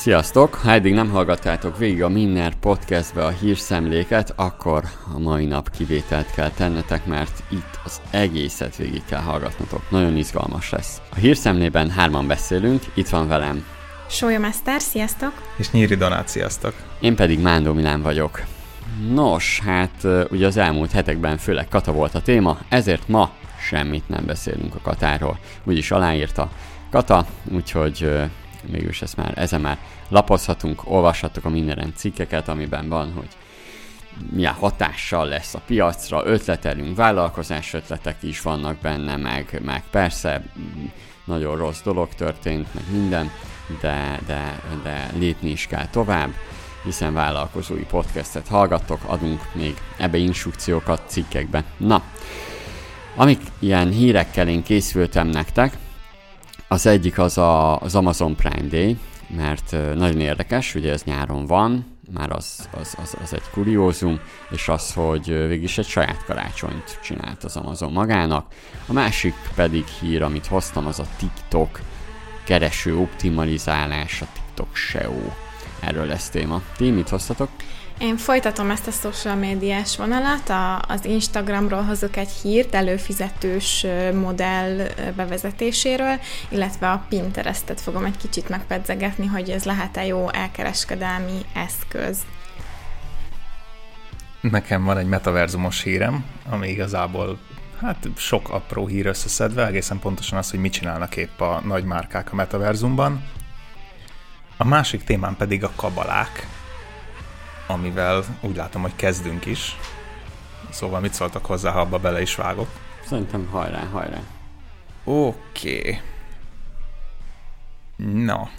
Sziasztok! Ha eddig nem hallgattátok végig a Minner podcastbe a hírszemléket, akkor a mai nap kivételt kell tennetek, mert itt az egészet végig kell hallgatnotok. Nagyon izgalmas lesz. A hírszemlében hárman beszélünk, itt van velem. Sólyom Mester, sziasztok! És Nyíri Donát, sziasztok! Én pedig Mándó Milán vagyok. Nos, hát ugye az elmúlt hetekben főleg Kata volt a téma, ezért ma semmit nem beszélünk a Katáról. Úgyis aláírta Kata, úgyhogy mégis ezt már, ezen már lapozhatunk, olvashatok a minden cikkeket, amiben van, hogy milyen hatással lesz a piacra, ötletelünk, vállalkozás ötletek is vannak benne, meg, meg persze nagyon rossz dolog történt, meg minden, de, de, de lépni is kell tovább, hiszen vállalkozói podcastet hallgattok, adunk még ebbe instrukciókat cikkekbe. Na, amik ilyen hírekkel én készültem nektek, az egyik az a, az Amazon Prime Day, mert nagyon érdekes, ugye ez nyáron van, már az, az, az, az egy kuriózum, és az, hogy végig egy saját karácsonyt csinált az Amazon magának. A másik pedig hír, amit hoztam, az a TikTok kereső optimalizálás, a TikTok SEO. Erről lesz téma. Ti mit hoztatok? Én folytatom ezt a social médiás vonalat, a, az Instagramról hozok egy hírt előfizetős modell bevezetéséről, illetve a Pinterestet fogom egy kicsit megpedzegetni, hogy ez lehet-e jó elkereskedelmi eszköz. Nekem van egy metaverzumos hírem, ami igazából hát sok apró hír összeszedve, egészen pontosan az, hogy mit csinálnak épp a nagy márkák a metaverzumban. A másik témám pedig a kabalák, amivel úgy látom, hogy kezdünk is. Szóval mit szóltak hozzá, ha abba bele is vágok? Szerintem hajrá, hajrá. Oké. Okay. Na.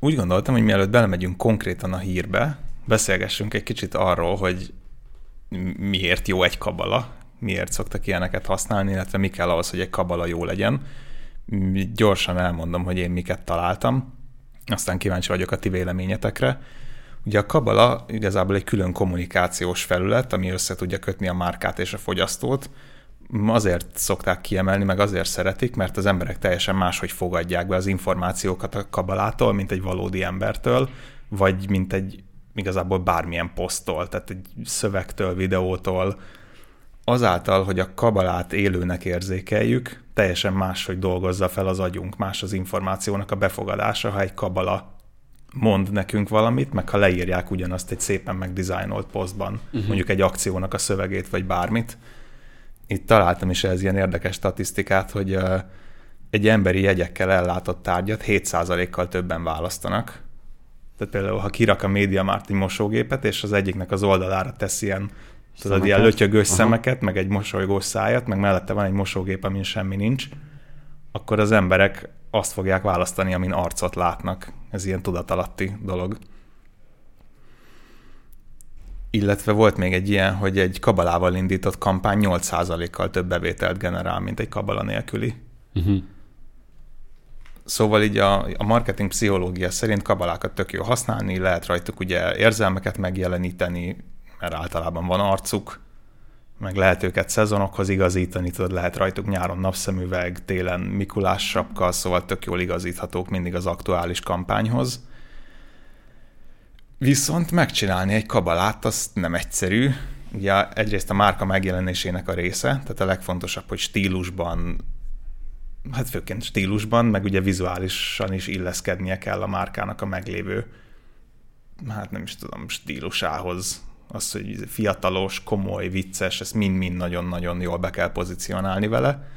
Úgy gondoltam, hogy mielőtt belemegyünk konkrétan a hírbe, beszélgessünk egy kicsit arról, hogy miért jó egy kabala, miért szoktak ilyeneket használni, illetve mi kell ahhoz, hogy egy kabala jó legyen. Gyorsan elmondom, hogy én miket találtam, aztán kíváncsi vagyok a ti véleményetekre. Ugye a Kabala igazából egy külön kommunikációs felület, ami össze tudja kötni a márkát és a fogyasztót. Azért szokták kiemelni, meg azért szeretik, mert az emberek teljesen máshogy fogadják be az információkat a Kabalától, mint egy valódi embertől, vagy mint egy igazából bármilyen poszttól, tehát egy szövegtől, videótól. Azáltal, hogy a kabalát élőnek érzékeljük, teljesen máshogy dolgozza fel az agyunk, más az információnak a befogadása, ha egy kabala mond nekünk valamit, meg ha leírják ugyanazt egy szépen megdizájnolt posztban, uh-huh. mondjuk egy akciónak a szövegét, vagy bármit. Itt találtam is ez ilyen érdekes statisztikát, hogy egy emberi jegyekkel ellátott tárgyat 7%-kal többen választanak. Tehát például, ha kirak a média Mart egy mosógépet, és az egyiknek az oldalára tesz ilyen, tudod, ilyen lötyögős Aha. szemeket, meg egy mosolygós szájat, meg mellette van egy mosógép, amin semmi nincs, akkor az emberek azt fogják választani, amin arcot látnak. Ez ilyen tudatalatti dolog. Illetve volt még egy ilyen, hogy egy kabalával indított kampány 8%-kal több bevételt generál, mint egy kabala nélküli. Uh-huh. Szóval így a, a marketing pszichológia szerint kabalákat tök jó használni, lehet rajtuk ugye érzelmeket megjeleníteni, mert általában van arcuk, meg lehet őket szezonokhoz igazítani, tudod, lehet rajtuk nyáron napszemüveg, télen Mikulás sapka, szóval tök jól igazíthatók mindig az aktuális kampányhoz. Viszont megcsinálni egy kabalát, az nem egyszerű. Ugye egyrészt a márka megjelenésének a része, tehát a legfontosabb, hogy stílusban, hát főként stílusban, meg ugye vizuálisan is illeszkednie kell a márkának a meglévő, hát nem is tudom, stílusához, az, hogy fiatalos, komoly, vicces, ezt mind-mind nagyon-nagyon jól be kell pozícionálni vele.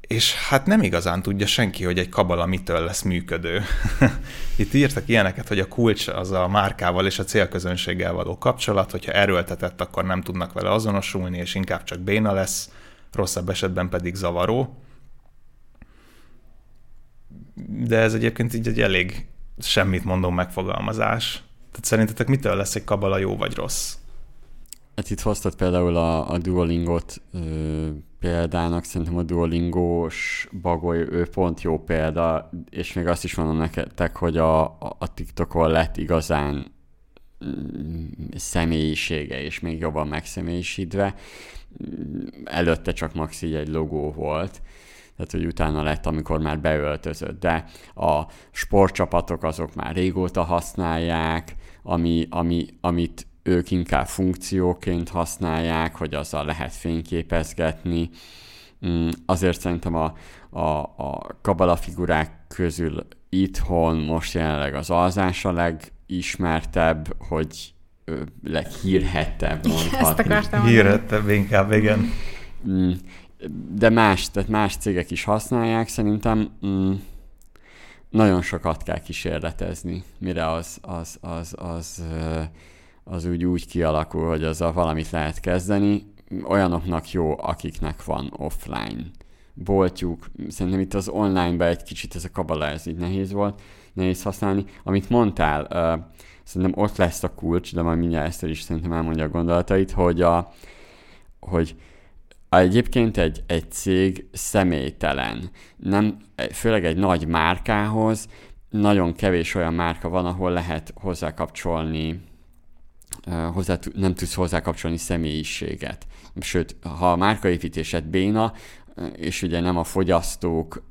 És hát nem igazán tudja senki, hogy egy kabala mitől lesz működő. Itt írtak ilyeneket, hogy a kulcs az a márkával és a célközönséggel való kapcsolat, hogyha erőltetett, akkor nem tudnak vele azonosulni, és inkább csak béna lesz, rosszabb esetben pedig zavaró. De ez egyébként így egy elég semmit mondó megfogalmazás. Tehát szerintetek mitől lesz egy kabala jó vagy rossz? Hát itt hoztad például a, a Duolingot ö, példának, szerintem a Duolingós bagoly, ő pont jó példa, és még azt is mondom nektek, hogy a, a, a TikTokon lett igazán mm, személyisége, és még jobban megszemélyisítve. Előtte csak max így egy logó volt, tehát hogy utána lett, amikor már beöltözött, de a sportcsapatok azok már régóta használják, ami, ami, amit ők inkább funkcióként használják, hogy azzal lehet fényképezgetni. Mm, azért szerintem a, a, a kabala figurák közül itthon most jelenleg az alzás a legismertebb, hogy leghírhettebb mondhatni. Hírhettebb inkább, igen. Mm, de más, tehát más cégek is használják, szerintem mm, nagyon sokat kell kísérletezni, mire az, az, az, az, az, úgy, úgy kialakul, hogy azzal valamit lehet kezdeni. Olyanoknak jó, akiknek van offline boltjuk. Szerintem itt az online-ben egy kicsit ez a kabala, ez így nehéz volt, nehéz használni. Amit mondtál, szerintem ott lesz a kulcs, de majd mindjárt ezt is szerintem elmondja a gondolatait, hogy, a, hogy egyébként egy, egy cég személytelen. Nem, főleg egy nagy márkához nagyon kevés olyan márka van, ahol lehet hozzákapcsolni hozzá, nem tudsz hozzákapcsolni személyiséget. Sőt, ha a márkaépítésed béna, és ugye nem a fogyasztók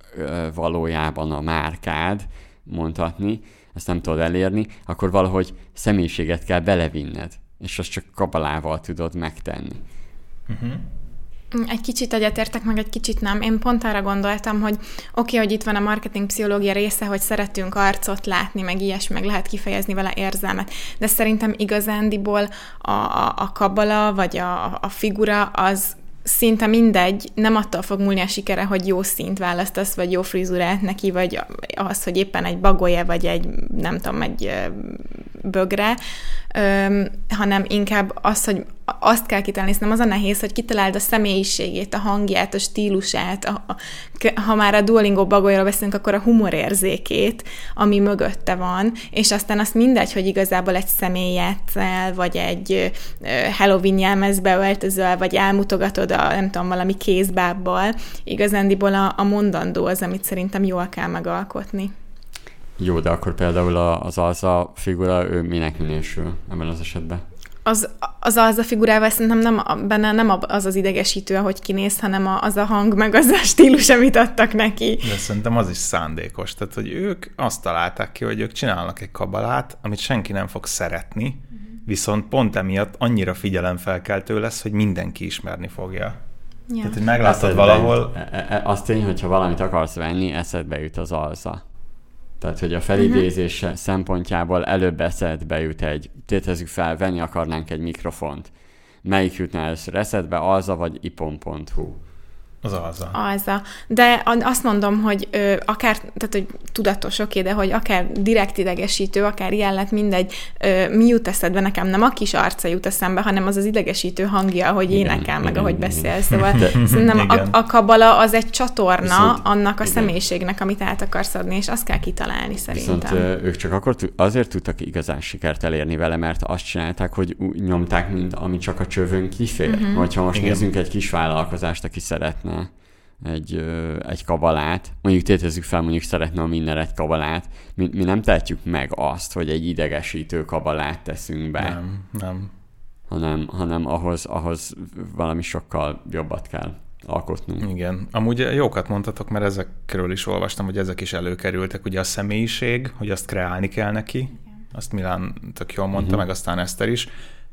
valójában a márkád, mondhatni, ezt nem tudod elérni, akkor valahogy személyiséget kell belevinned, és azt csak kabalával tudod megtenni. Uh-huh. Egy kicsit egyetértek, meg egy kicsit nem. Én pont arra gondoltam, hogy oké, okay, hogy itt van a marketing pszichológia része, hogy szeretünk arcot látni, meg ilyesmi, meg lehet kifejezni vele érzelmet, de szerintem igazándiból a, a, a kabala, vagy a, a figura az szinte mindegy, nem attól fog múlni a sikere, hogy jó szint választasz, vagy jó frizurát neki, vagy az, hogy éppen egy bagolja, vagy egy, nem tudom, egy bögre, hanem inkább az, hogy azt kell kitalálni, nem az a nehéz, hogy kitaláld a személyiségét, a hangját, a stílusát, a, a, ha már a Duolingo bagolyról beszélünk, akkor a humorérzékét, ami mögötte van, és aztán azt mindegy, hogy igazából egy személyettel, vagy egy Halloween jelmezbe öltözöl, vagy elmutogatod a, nem tudom, valami kézbábbal, igazándiból a, a mondandó az, amit szerintem jól kell megalkotni. Jó, de akkor például az alza figura, ő minek minősül ebben az esetben? Az, az az a figurával szerintem nem, benne nem az az idegesítő, ahogy kinéz, hanem az a hang, meg az a stílus, amit adtak neki. De szerintem az is szándékos. Tehát, hogy ők azt találták ki, hogy ők csinálnak egy kabalát, amit senki nem fog szeretni, uh-huh. viszont pont emiatt annyira figyelemfelkeltő lesz, hogy mindenki ismerni fogja. Ja. Tehát, hogy meglátod valahol... Jut, e, e, az tény, hogyha valamit akarsz venni, eszedbe jut az alza. Tehát, hogy a felidézés uh-huh. szempontjából előbb eszedbe jut egy, tétezzük fel, venni akarnánk egy mikrofont. Melyik jutna először eszedbe, alza vagy ipon.hu? Az alza. Alza. De azt mondom, hogy ö, akár, tehát hogy tudatos, oké, de hogy akár direkt idegesítő, akár ilyen lett, mindegy, ö, mi jut eszedbe nekem, nem a kis arca jut eszembe, hanem az az idegesítő hangja, ahogy igen, énekel, meg igen, ahogy beszél. Szóval de, szerintem a, a kabala az egy csatorna Viszont, annak a igen. személyiségnek, amit át akarsz adni, és azt kell kitalálni szerintem. Viszont ők csak akkor azért tudtak igazán sikert elérni vele, mert azt csinálták, hogy nyomták, mint ami csak a csövön kifér. Uh-huh. Vagy ha most igen. nézzünk egy kis vállalkozást, aki szeretne egy, egy kabalát, mondjuk tétezzük fel, mondjuk szeretne a minden egy kabalát, mi, mi nem tehetjük meg azt, hogy egy idegesítő kabalát teszünk be. Nem, nem. Hanem, hanem ahhoz, ahhoz valami sokkal jobbat kell alkotnunk. Igen. Amúgy jókat mondtatok, mert ezekről is olvastam, hogy ezek is előkerültek. Ugye a személyiség, hogy azt kreálni kell neki, azt Milán tök jól mondta, uh-huh. meg aztán Eszter is,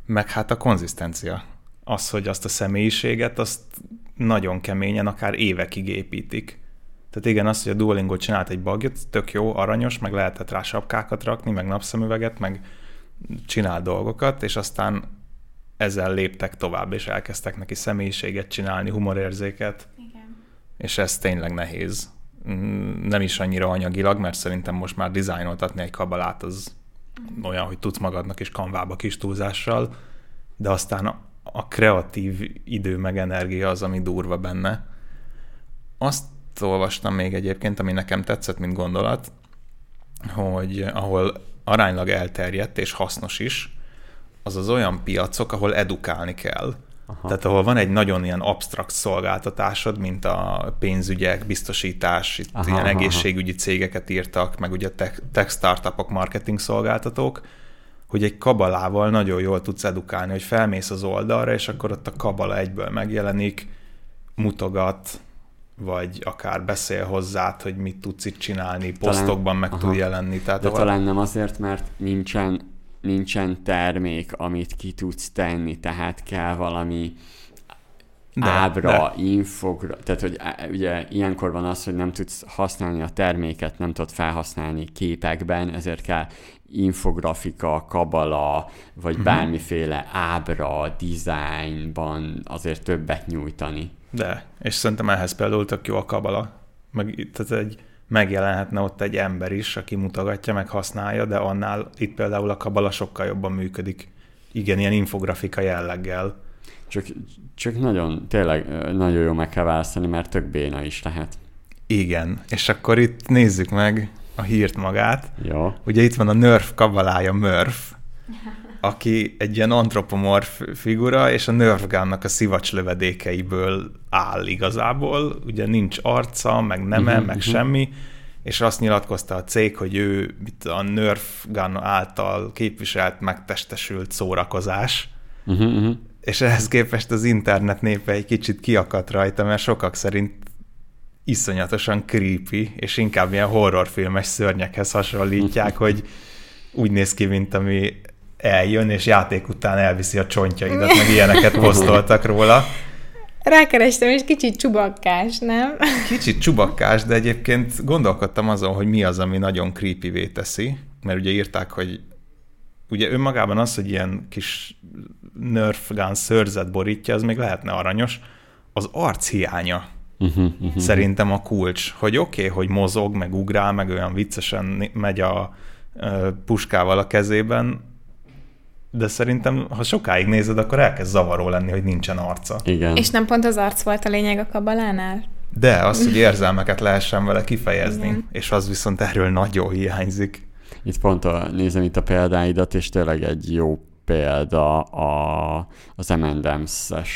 meg hát a konzisztencia. Az, hogy azt a személyiséget, azt nagyon keményen, akár évekig építik. Tehát igen, az, hogy a Duolingo csinált egy bugjot, tök jó, aranyos, meg lehetett rá sapkákat rakni, meg napszemüveget, meg csinál dolgokat, és aztán ezzel léptek tovább, és elkezdtek neki személyiséget csinálni, humorérzéket. Igen. És ez tényleg nehéz. Mm, nem is annyira anyagilag, mert szerintem most már dizájnoltatni egy kabalát az uh-huh. olyan, hogy tudsz magadnak is kanvába kis túlzással, de aztán a kreatív idő meg energia az, ami durva benne. Azt olvastam még egyébként, ami nekem tetszett, mint gondolat, hogy ahol aránylag elterjedt és hasznos is, az az olyan piacok, ahol edukálni kell. Aha. Tehát ahol van egy nagyon ilyen absztrakt szolgáltatásod, mint a pénzügyek, biztosítás, itt aha, ilyen egészségügyi aha. cégeket írtak, meg ugye tech, tech startupok, marketing szolgáltatók, hogy egy kabalával nagyon jól tudsz edukálni, hogy felmész az oldalra, és akkor ott a kabala egyből megjelenik, mutogat, vagy akár beszél hozzád, hogy mit tudsz itt csinálni, posztokban meg aha. tud jelenni. Tehát De talán nem azért, mert nincsen, nincsen termék, amit ki tudsz tenni, tehát kell valami de, ábra, de. infogra, tehát hogy ugye ilyenkor van az, hogy nem tudsz használni a terméket, nem tudod felhasználni képekben, ezért kell infografika, kabala, vagy uh-huh. bármiféle ábra, dizájnban azért többet nyújtani. De, és szerintem ehhez például tök jó a kabala. Meg, tehát egy, megjelenhetne ott egy ember is, aki mutogatja, meg használja, de annál itt például a kabala sokkal jobban működik. Igen, ilyen infografika jelleggel. Csak, csak nagyon, tényleg nagyon jó meg kell választani, mert tök béna is lehet. Igen, és akkor itt nézzük meg a hírt magát. Ja. Ugye itt van a Nerf kabalája Murph, aki egy ilyen antropomorf figura, és a Nerf Gun-nak a szivacs lövedékeiből áll igazából. Ugye nincs arca, meg neme, uh-huh, meg uh-huh. semmi, és azt nyilatkozta a cég, hogy ő a Nerf Gun által képviselt, megtestesült szórakozás. Uh-huh, uh-huh. És ehhez képest az internet népe egy kicsit kiakadt rajta, mert sokak szerint iszonyatosan creepy, és inkább ilyen horrorfilmes szörnyekhez hasonlítják, hogy úgy néz ki, mint ami eljön, és játék után elviszi a csontjaidat, meg ilyeneket posztoltak róla. Rákerestem, és kicsit csubakkás, nem? Kicsit csubakkás, de egyébként gondolkodtam azon, hogy mi az, ami nagyon creepy teszi, mert ugye írták, hogy ugye önmagában az, hogy ilyen kis Nerf gun szörzet borítja, az még lehetne aranyos, az arc hiánya uh-huh, uh-huh. szerintem a kulcs, hogy oké, okay, hogy mozog, meg ugrál, meg olyan viccesen megy a puskával a kezében, de szerintem, ha sokáig nézed, akkor elkezd zavaró lenni, hogy nincsen arca. Igen. És nem pont az arc volt a lényeg a kabalánál? De az, hogy érzelmeket lehessen vele kifejezni, Igen. és az viszont erről nagyon hiányzik. Itt pont a, nézem itt a példáidat, és tényleg egy jó példa a, az M&M's-es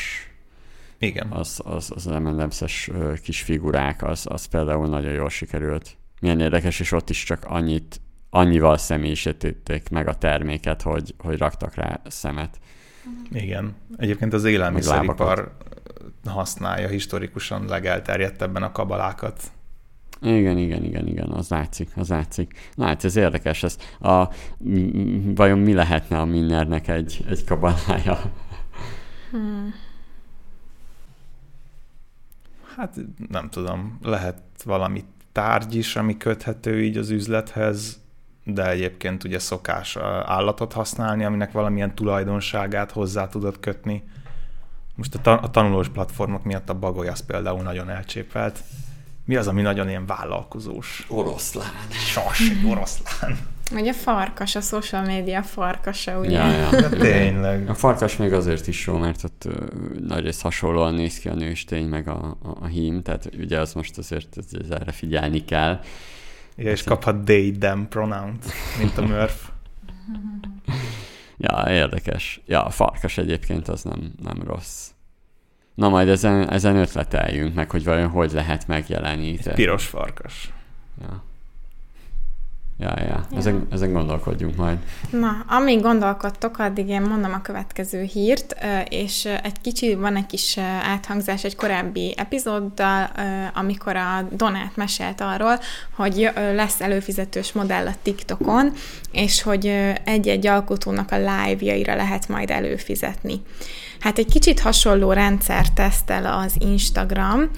igen. Az, az, az M&M's-es kis figurák, az, az például nagyon jól sikerült. Milyen érdekes, és ott is csak annyit, annyival személyisítették meg a terméket, hogy, hogy raktak rá szemet. Igen. Egyébként az élelmiszeripar használja historikusan legelterjedtebben a kabalákat. Igen, igen, igen, igen, az látszik, az látszik. Látsz, ez érdekes, ez a, vajon mi lehetne a Minnernek egy, egy kabalája? Hmm. Hát nem tudom, lehet valami tárgy is, ami köthető így az üzlethez, de egyébként ugye szokás állatot használni, aminek valamilyen tulajdonságát hozzá tudod kötni. Most a, ta- a tanulós platformok miatt a bagolyasz például nagyon elcsépelt. Mi az, ami nagyon ilyen vállalkozós? Oroszlán. Sas, egy oroszlán. Vagy a farkas, a social media farkasa, ugye? Ja, ja. De tényleg. A farkas még azért is jó, mert ott nagyrészt hasonlóan néz ki a nőstény, meg a, a, a hím, tehát ugye az most azért ez, erre figyelni kell. Igen, és kaphat they, them pronoun mint a Murph. ja, érdekes. Ja, a farkas egyébként az nem, nem rossz. Na majd ezen, ezen ötleteljünk meg, hogy vajon hogy lehet megjeleníteni. Piros farkas. Ja. Ja, ja, ja. Ezen, ezen gondolkodjunk majd. Na, amíg gondolkodtok, addig én mondom a következő hírt, és egy kicsi, van egy kis áthangzás egy korábbi epizóddal, amikor a Donát mesélt arról, hogy lesz előfizetős modell a TikTokon, és hogy egy-egy alkotónak a live-jaira lehet majd előfizetni. Hát egy kicsit hasonló rendszer tesztel az Instagram.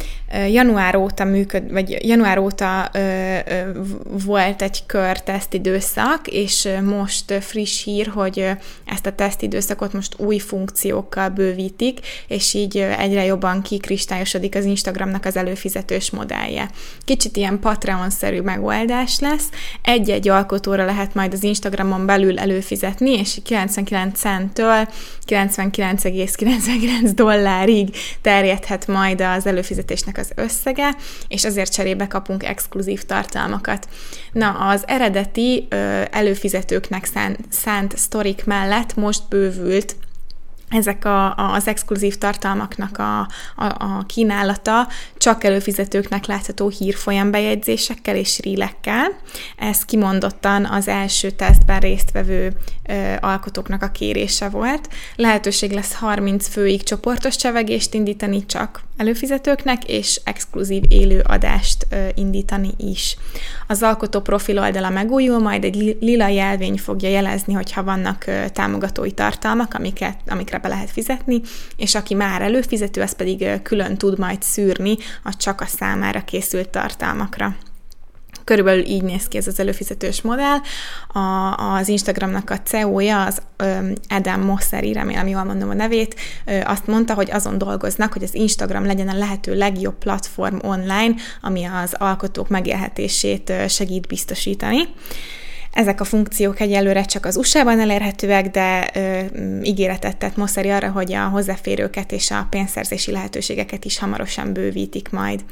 Január óta működ, vagy január óta ö, ö, volt egy kör tesztidőszak, és most friss hír, hogy ezt a tesztidőszakot most új funkciókkal bővítik, és így egyre jobban kikristályosodik az Instagramnak az előfizetős modellje. Kicsit ilyen Patreon-szerű megoldás lesz. Egy-egy alkotóra lehet majd az Instagramon belül előfizetni, és 99 centtől 99,99 dollárig terjedhet majd az előfizetésnek az összege, és azért cserébe kapunk exkluzív tartalmakat. Na, az eredeti előfizetőknek szánt, szánt sztorik mellett most bővült ezek a, az exkluzív tartalmaknak a, a, a kínálata csak előfizetőknek látható hírfolyam bejegyzésekkel és rílekkel. Ez kimondottan az első tesztben résztvevő ö, alkotóknak a kérése volt. Lehetőség lesz 30 főig csoportos csevegést indítani csak előfizetőknek, és exkluzív élő adást indítani is. Az alkotó profil oldala megújul, majd egy lila jelvény fogja jelezni, hogyha vannak támogatói tartalmak, amiket, amikre be lehet fizetni, és aki már előfizető, az pedig külön tud majd szűrni a csak a számára készült tartalmakra. Körülbelül így néz ki ez az előfizetős modell. A, az Instagramnak a CEO-ja, az Adam Mosseri, remélem jól mondom a nevét, azt mondta, hogy azon dolgoznak, hogy az Instagram legyen a lehető legjobb platform online, ami az alkotók megélhetését segít biztosítani. Ezek a funkciók egyelőre csak az USA-ban elérhetőek, de ö, ígéretet tett Mosseri arra, hogy a hozzáférőket és a pénzszerzési lehetőségeket is hamarosan bővítik majd.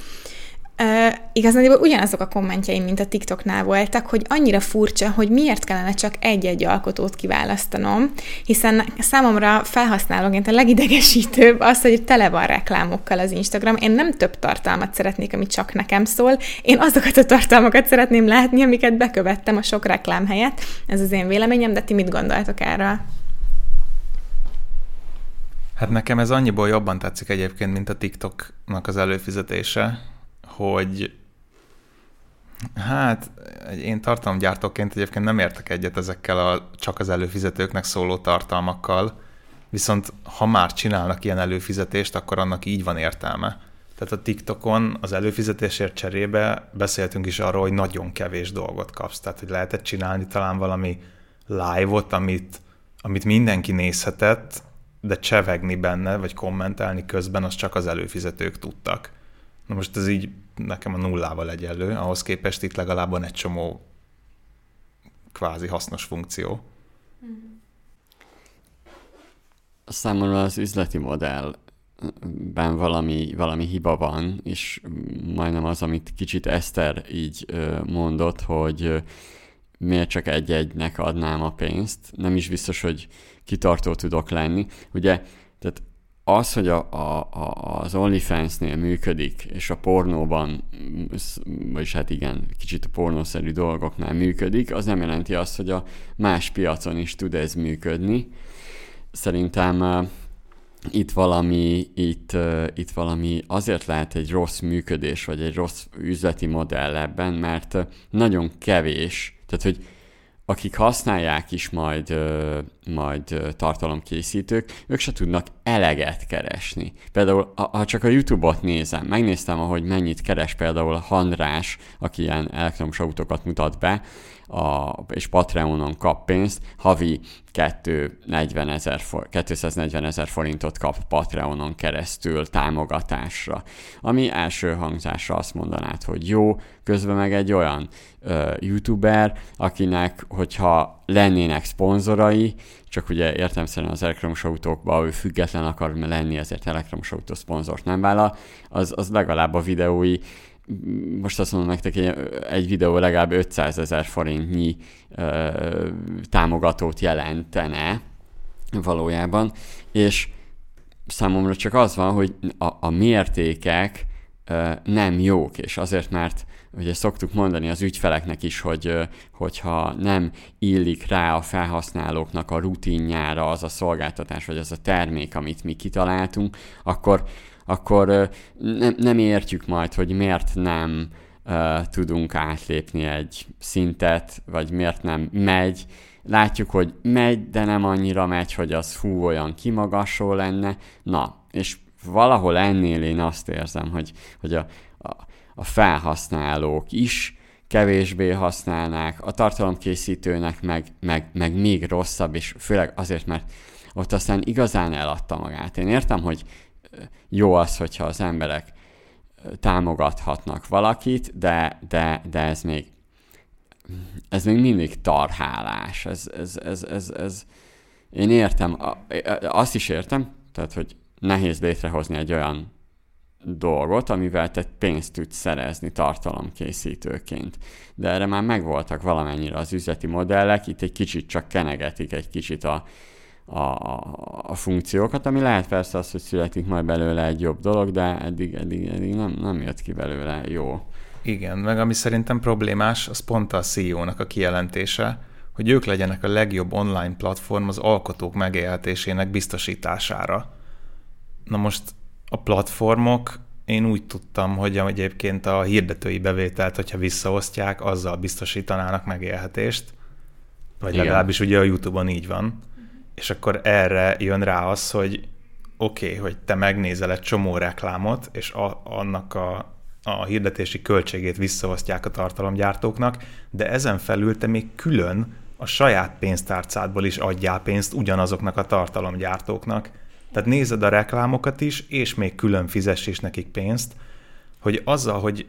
Uh, igazán ugyanazok a kommentjeim, mint a TikToknál voltak, hogy annyira furcsa, hogy miért kellene csak egy-egy alkotót kiválasztanom, hiszen számomra felhasználóként a legidegesítőbb az, hogy tele van reklámokkal az Instagram. Én nem több tartalmat szeretnék, ami csak nekem szól. Én azokat a tartalmakat szeretném látni, amiket bekövettem a sok reklám helyett. Ez az én véleményem, de ti mit gondoltok erről? Hát nekem ez annyiból jobban tetszik egyébként, mint a TikToknak az előfizetése, hogy hát én tartalomgyártóként egyébként nem értek egyet ezekkel a csak az előfizetőknek szóló tartalmakkal, viszont ha már csinálnak ilyen előfizetést, akkor annak így van értelme. Tehát a TikTokon az előfizetésért cserébe beszéltünk is arról, hogy nagyon kevés dolgot kapsz. Tehát, hogy lehetett csinálni talán valami live-ot, amit, amit mindenki nézhetett, de csevegni benne, vagy kommentálni közben, az csak az előfizetők tudtak. Na most ez így nekem a nullával egyenlő, ahhoz képest itt legalább van egy csomó kvázi hasznos funkció. Számomra az üzleti modellben valami, valami hiba van, és majdnem az, amit kicsit Eszter így mondott, hogy miért csak egy-egynek adnám a pénzt. Nem is biztos, hogy kitartó tudok lenni. Ugye, tehát az, hogy a, a, a, az OnlyFans-nél működik, és a pornóban, vagyis hát igen, kicsit a pornószerű dolgoknál működik, az nem jelenti azt, hogy a más piacon is tud ez működni. Szerintem uh, itt valami, itt, uh, itt valami azért lehet egy rossz működés, vagy egy rossz üzleti modell ebben, mert nagyon kevés, tehát hogy akik használják is majd, majd tartalomkészítők, ők se tudnak eleget keresni. Például, ha csak a YouTube-ot nézem, megnéztem, ahogy mennyit keres például Handrás, aki ilyen elektromos autókat mutat be, a, és Patreonon kap pénzt, havi 240 ezer, 240 ezer forintot kap Patreonon keresztül támogatásra. Ami első hangzásra azt mondanád, hogy jó, közben meg egy olyan ö, youtuber, akinek, hogyha lennének szponzorai, csak ugye értelmszerűen az elektromos autókban ő független akar lenni, ezért elektromos autó szponzort nem vállal, az, az legalább a videói most azt mondom nektek, egy, egy videó legalább 500 ezer forintnyi ö, támogatót jelentene valójában, és számomra csak az van, hogy a, a mértékek ö, nem jók, és azért, mert ugye szoktuk mondani az ügyfeleknek is, hogy hogyha nem illik rá a felhasználóknak a rutinjára az a szolgáltatás, vagy az a termék, amit mi kitaláltunk, akkor akkor nem, nem értjük majd, hogy miért nem uh, tudunk átlépni egy szintet, vagy miért nem megy. Látjuk, hogy megy, de nem annyira megy, hogy az fú, olyan kimagasó lenne. Na, és valahol ennél én azt érzem, hogy, hogy a, a, a felhasználók is kevésbé használnák, a tartalomkészítőnek meg, meg, meg még rosszabb, és főleg azért, mert ott aztán igazán eladta magát. Én értem, hogy jó az, hogyha az emberek támogathatnak valakit, de, de, de ez még ez még mindig tarhálás. Ez, ez, ez, ez, ez, én értem, azt is értem, tehát, hogy nehéz létrehozni egy olyan dolgot, amivel te pénzt tudsz szerezni tartalomkészítőként. De erre már megvoltak valamennyire az üzleti modellek, itt egy kicsit csak kenegetik egy kicsit a, a, a funkciókat, ami lehet persze az, hogy születik majd belőle egy jobb dolog, de eddig, eddig, eddig nem, nem jött ki belőle jó. Igen, meg ami szerintem problémás, az pont a CEO-nak a kijelentése, hogy ők legyenek a legjobb online platform az alkotók megélhetésének biztosítására. Na most a platformok, én úgy tudtam, hogy egyébként a hirdetői bevételt, hogyha visszaosztják, azzal biztosítanának megélhetést. Vagy Igen. legalábbis ugye a YouTube-on így van. És akkor erre jön rá az, hogy oké, okay, hogy te megnézel egy csomó reklámot, és a, annak a, a hirdetési költségét visszaosztják a tartalomgyártóknak, de ezen felül te még külön a saját pénztárcádból is adjál pénzt ugyanazoknak a tartalomgyártóknak. Tehát nézed a reklámokat is, és még külön fizess is nekik pénzt, hogy azzal, hogy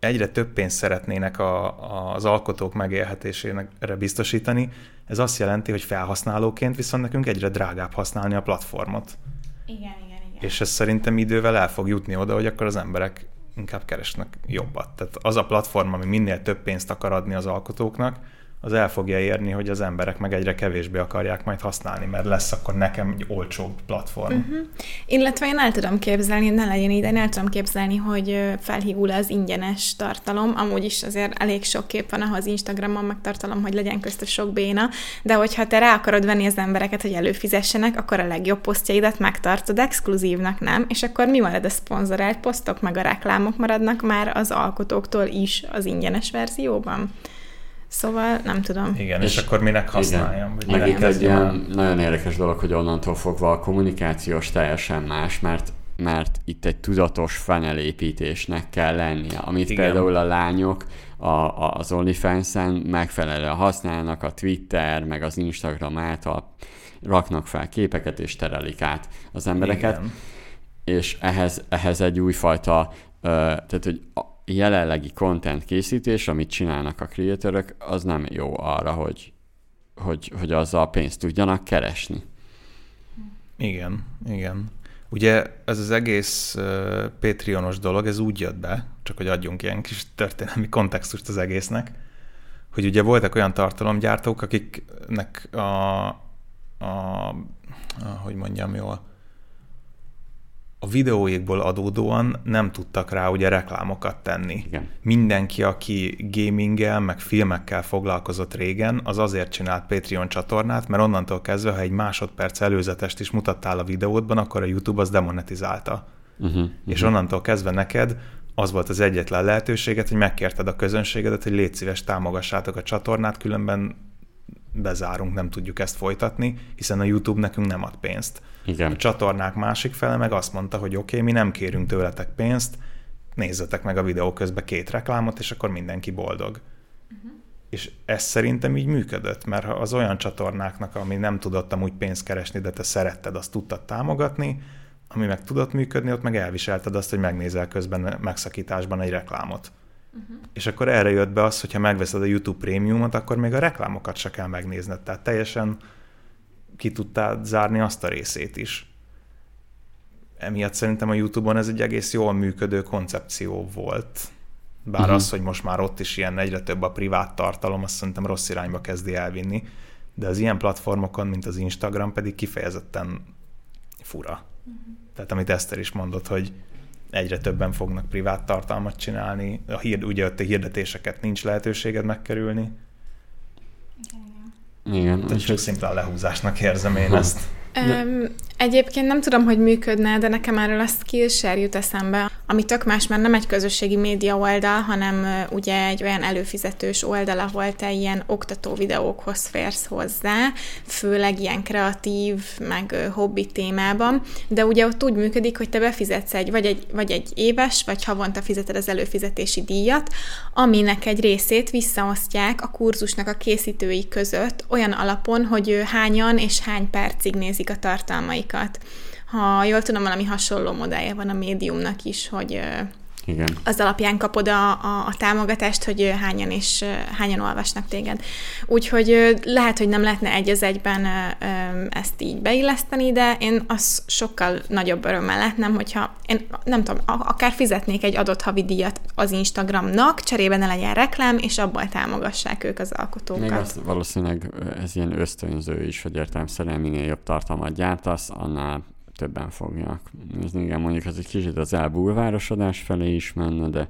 egyre több pénzt szeretnének a, az alkotók megélhetésére biztosítani, ez azt jelenti, hogy felhasználóként viszont nekünk egyre drágább használni a platformot. Igen, igen, igen. És ez szerintem idővel el fog jutni oda, hogy akkor az emberek inkább keresnek jobbat. Tehát az a platform, ami minél több pénzt akar adni az alkotóknak, az el fogja érni, hogy az emberek meg egyre kevésbé akarják majd használni, mert lesz akkor nekem egy olcsóbb platform. Uh-huh. Illetve én el tudom képzelni, ne legyen ide, el tudom képzelni, hogy felhígul az ingyenes tartalom, amúgy is azért elég sok kép van, ahhoz Instagramon megtartalom, hogy legyen közt sok béna, de hogyha te rá akarod venni az embereket, hogy előfizessenek, akkor a legjobb posztjaidat megtartod exkluzívnak, nem? És akkor mi marad a szponzorált posztok, meg a reklámok maradnak már az alkotóktól is az ingyenes verzióban? Szóval nem tudom. Igen, és, és akkor minek használjam? Igen. Itt egy ilyen nagyon érdekes dolog, hogy onnantól fogva a kommunikációs teljesen más, mert mert itt egy tudatos fenelépítésnek kell lennie, amit Igen. például a lányok a, a, az OnlyFans-en megfelelően használnak, a Twitter, meg az Instagram által raknak fel képeket és terelik át az embereket, Igen. és ehhez, ehhez egy újfajta, ö, tehát hogy jelenlegi content készítés, amit csinálnak a creatorok, az nem jó arra, hogy, hogy, hogy azzal pénzt tudjanak keresni. Igen, igen. Ugye ez az egész Patreonos dolog, ez úgy jött be, csak hogy adjunk ilyen kis történelmi kontextust az egésznek, hogy ugye voltak olyan tartalomgyártók, akiknek a, a, a hogy mondjam jól, a videóikból adódóan nem tudtak rá ugye reklámokat tenni. Igen. Mindenki, aki gaminggel, meg filmekkel foglalkozott régen, az azért csinált Patreon csatornát, mert onnantól kezdve, ha egy másodperc előzetest is mutattál a videódban, akkor a YouTube az demonetizálta. Uh-huh, És uh-huh. onnantól kezdve neked az volt az egyetlen lehetőséget, hogy megkérted a közönségedet, hogy légy szíves, támogassátok a csatornát, különben bezárunk, nem tudjuk ezt folytatni, hiszen a YouTube nekünk nem ad pénzt. Igen. A csatornák másik fele meg azt mondta, hogy oké, okay, mi nem kérünk tőletek pénzt, nézzetek meg a videó közben két reklámot, és akkor mindenki boldog. Uh-huh. És ez szerintem így működött, mert ha az olyan csatornáknak, ami nem tudott amúgy pénzt keresni, de te szeretted, azt tudtad támogatni, ami meg tudott működni, ott meg elviselted azt, hogy megnézel közben megszakításban egy reklámot. Uh-huh. És akkor erre jött be az, hogyha megveszed a YouTube prémiumot, akkor még a reklámokat se kell megnézned. Tehát teljesen ki tudtál zárni azt a részét is. Emiatt szerintem a YouTube-on ez egy egész jól működő koncepció volt. Bár uh-huh. az, hogy most már ott is ilyen egyre több a privát tartalom, azt szerintem rossz irányba kezdi elvinni. De az ilyen platformokon, mint az Instagram pedig kifejezetten fura. Uh-huh. Tehát amit Eszter is mondott, hogy egyre többen fognak privát tartalmat csinálni, a hír, ugye ott a hirdetéseket nincs lehetőséged megkerülni. Igen. Tehát csak szimplán lehúzásnak érzem én ezt. Um, egyébként nem tudom, hogy működne, de nekem erről a Skillshare jut eszembe, ami tök más, mert nem egy közösségi média oldal, hanem ugye egy olyan előfizetős oldal, ahol te ilyen oktató videókhoz férsz hozzá, főleg ilyen kreatív, meg hobbi témában, de ugye ott úgy működik, hogy te befizetsz egy, vagy egy, vagy egy éves, vagy havonta fizeted az előfizetési díjat, aminek egy részét visszaosztják a kurzusnak a készítői között olyan alapon, hogy hányan és hány percig nézik a tartalmaikat. Ha jól tudom, valami hasonló modellje van a médiumnak is, hogy igen. Az alapján kapod a, a, a támogatást, hogy hányan és hányan olvasnak téged. Úgyhogy lehet, hogy nem lehetne egy az egyben ezt így beilleszteni, de én az sokkal nagyobb örömmel lehetnem, hogyha én nem tudom, akár fizetnék egy adott havidíjat az Instagramnak, cserébe ne legyen reklám, és abból támogassák ők az alkotókat. Még az, valószínűleg ez ilyen ösztönző is, hogy értelemszerűen minél jobb tartalmat gyártasz, annál többen fogják nézni. Igen, mondjuk ez egy kicsit az elbulvárosodás felé is menne, de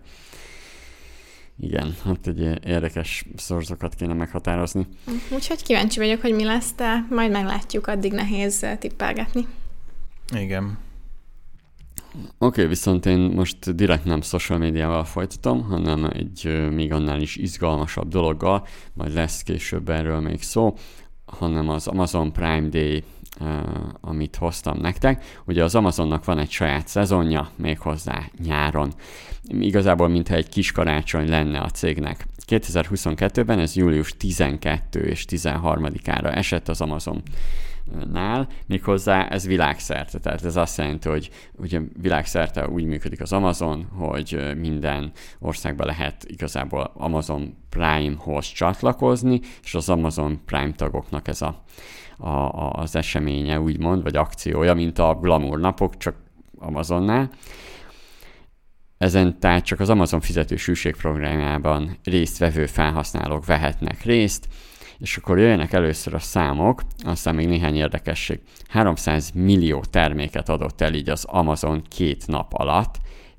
igen, hát egy érdekes szorzokat kéne meghatározni. Úgyhogy kíváncsi vagyok, hogy mi lesz, de majd meglátjuk, addig nehéz tippelgetni. Igen. okay, viszont én most direkt nem social médiával folytatom, hanem egy még annál is izgalmasabb dologgal, majd lesz később erről még szó, hanem az Amazon Prime Day amit hoztam nektek. Ugye az Amazonnak van egy saját szezonja, méghozzá nyáron. Igazából, mintha egy kis karácsony lenne a cégnek. 2022-ben ez július 12 és 13-ára esett az Amazon nál, méghozzá ez világszerte, tehát ez azt jelenti, hogy ugye világszerte úgy működik az Amazon, hogy minden országban lehet igazából Amazon Prime-hoz csatlakozni, és az Amazon Prime tagoknak ez a, a, a, az eseménye, úgymond, vagy akciója, mint a Glamour napok, csak Amazonnál. Ezen tehát csak az Amazon fizetős programjában résztvevő felhasználók vehetnek részt, és akkor jöjjenek először a számok, aztán még néhány érdekesség. 300 millió terméket adott el így az Amazon két nap alatt,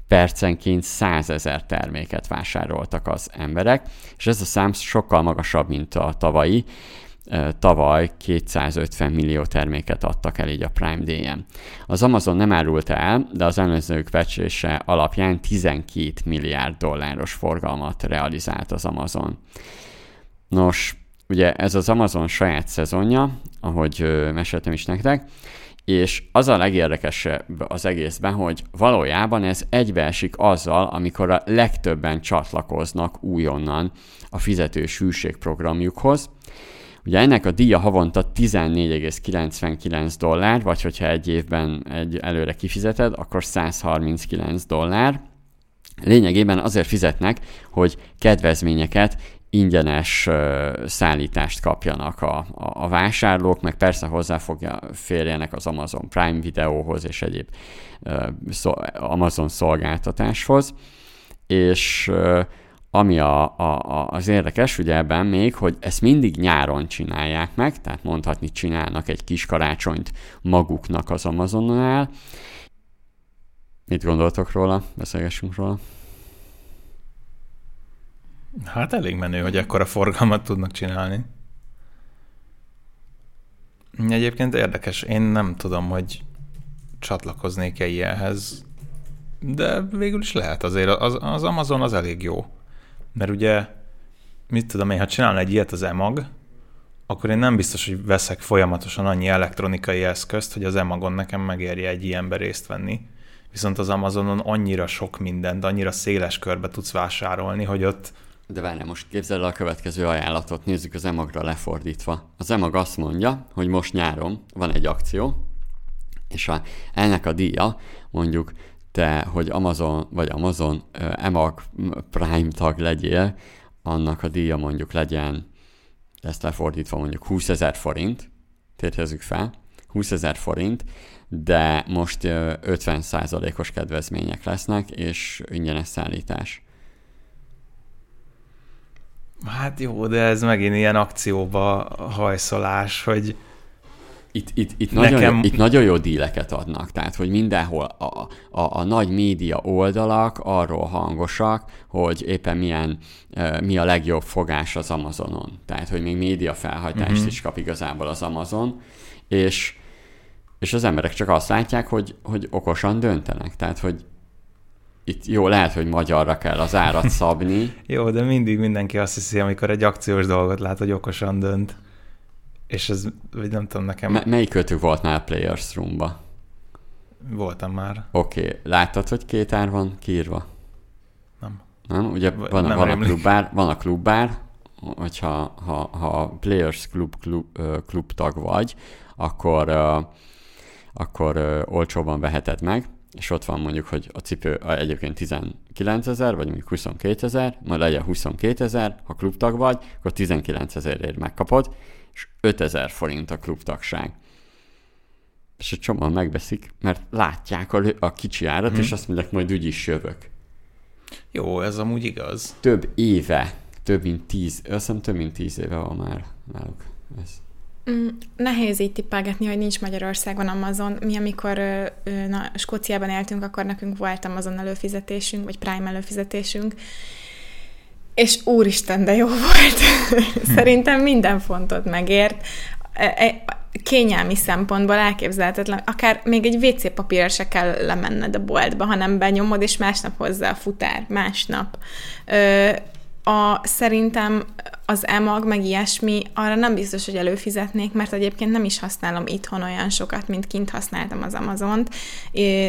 percenként 100 ezer terméket vásároltak az emberek, és ez a szám sokkal magasabb, mint a tavalyi. Tavaly 250 millió terméket adtak el így a Prime Day-en. Az Amazon nem árult el, de az előzők becsése alapján 12 milliárd dolláros forgalmat realizált az Amazon. Nos, ugye ez az Amazon saját szezonja, ahogy meséltem is nektek, és az a legérdekesebb az egészben, hogy valójában ez egybeesik azzal, amikor a legtöbben csatlakoznak újonnan a fizetős hűségprogramjukhoz. Ugye ennek a díja havonta 14,99 dollár, vagy hogyha egy évben egy előre kifizeted, akkor 139 dollár. Lényegében azért fizetnek, hogy kedvezményeket ingyenes szállítást kapjanak a, a, a vásárlók, meg persze hozzáfogja férjenek az Amazon Prime videóhoz és egyéb Amazon szolgáltatáshoz, és ami a, a, az érdekes ugye ebben még, hogy ezt mindig nyáron csinálják meg, tehát mondhatni csinálnak egy kis karácsonyt maguknak az Amazonnál. Mit gondoltok róla? Beszélgessünk róla. Hát elég menő, hogy ekkora forgalmat tudnak csinálni. Egyébként érdekes, én nem tudom, hogy csatlakoznék-e ilyenhez, de végül is lehet azért. Az, az Amazon az elég jó. Mert ugye, mit tudom én, ha csinálna egy ilyet az EMAG, akkor én nem biztos, hogy veszek folyamatosan annyi elektronikai eszközt, hogy az EMAGon nekem megérje egy ilyenbe részt venni. Viszont az Amazonon annyira sok mindent, annyira széles körbe tudsz vásárolni, hogy ott de várjál, most képzeld el a következő ajánlatot, nézzük az emagra lefordítva. Az emag azt mondja, hogy most nyáron van egy akció, és a, ennek a díja mondjuk te, hogy Amazon vagy Amazon emag Prime tag legyél, annak a díja mondjuk legyen, ezt lefordítva mondjuk 20 ezer forint, térhezzük fel, 20 ezer forint, de most 50%-os kedvezmények lesznek, és ingyenes szállítás. Hát jó, de ez megint ilyen akcióba hajszolás, hogy itt, itt, itt, Nekem... nagyon jó, itt nagyon jó díleket adnak, tehát hogy mindenhol a, a, a nagy média oldalak arról hangosak, hogy éppen milyen, uh, mi a legjobb fogás az Amazonon. Tehát, hogy még média felhajtást uh-huh. is kap igazából az Amazon, és, és az emberek csak azt látják, hogy, hogy okosan döntenek. Tehát, hogy itt jó, lehet, hogy magyarra kell az árat szabni. jó, de mindig mindenki azt hiszi, amikor egy akciós dolgot lát, hogy okosan dönt. És ez, vagy nem tudom nekem... M- melyik kötük volt már a Players Room-ba? Voltam már. Oké, okay. láttad, hogy két ár van kiírva? Nem. Nem? Ugye van, nem van, a klubbár, van a klubbár, hogyha ha, ha Players Club, klub, klub tag vagy, akkor, akkor olcsóban veheted meg, és ott van mondjuk, hogy a cipő egyébként 19 ezer, vagy mondjuk 22 ezer, majd legyen 22 ezer, ha klubtag vagy, akkor 19 ezerért megkapod, és 5 ezer forint a klubtagság. És a csomóan megbeszik, mert látják a, a kicsi árat, hmm. és azt mondják, majd úgyis jövök. Jó, ez amúgy igaz. Több éve, több mint tíz, azt hiszem több mint tíz éve van már náluk ez. Mm, nehéz így tippelgetni, hogy nincs Magyarországon Amazon. Mi, amikor na, Skóciában éltünk, akkor nekünk volt Amazon előfizetésünk, vagy Prime előfizetésünk, és úristen, de jó volt. Szerintem minden fontot megért. e, e, kényelmi szempontból elképzelhetetlen, akár még egy WC papírra se kell lemenned a boltba, hanem benyomod, és másnap hozzá a futár, másnap. A, szerintem az emag, meg ilyesmi, arra nem biztos, hogy előfizetnék, mert egyébként nem is használom itthon olyan sokat, mint kint használtam az Amazont.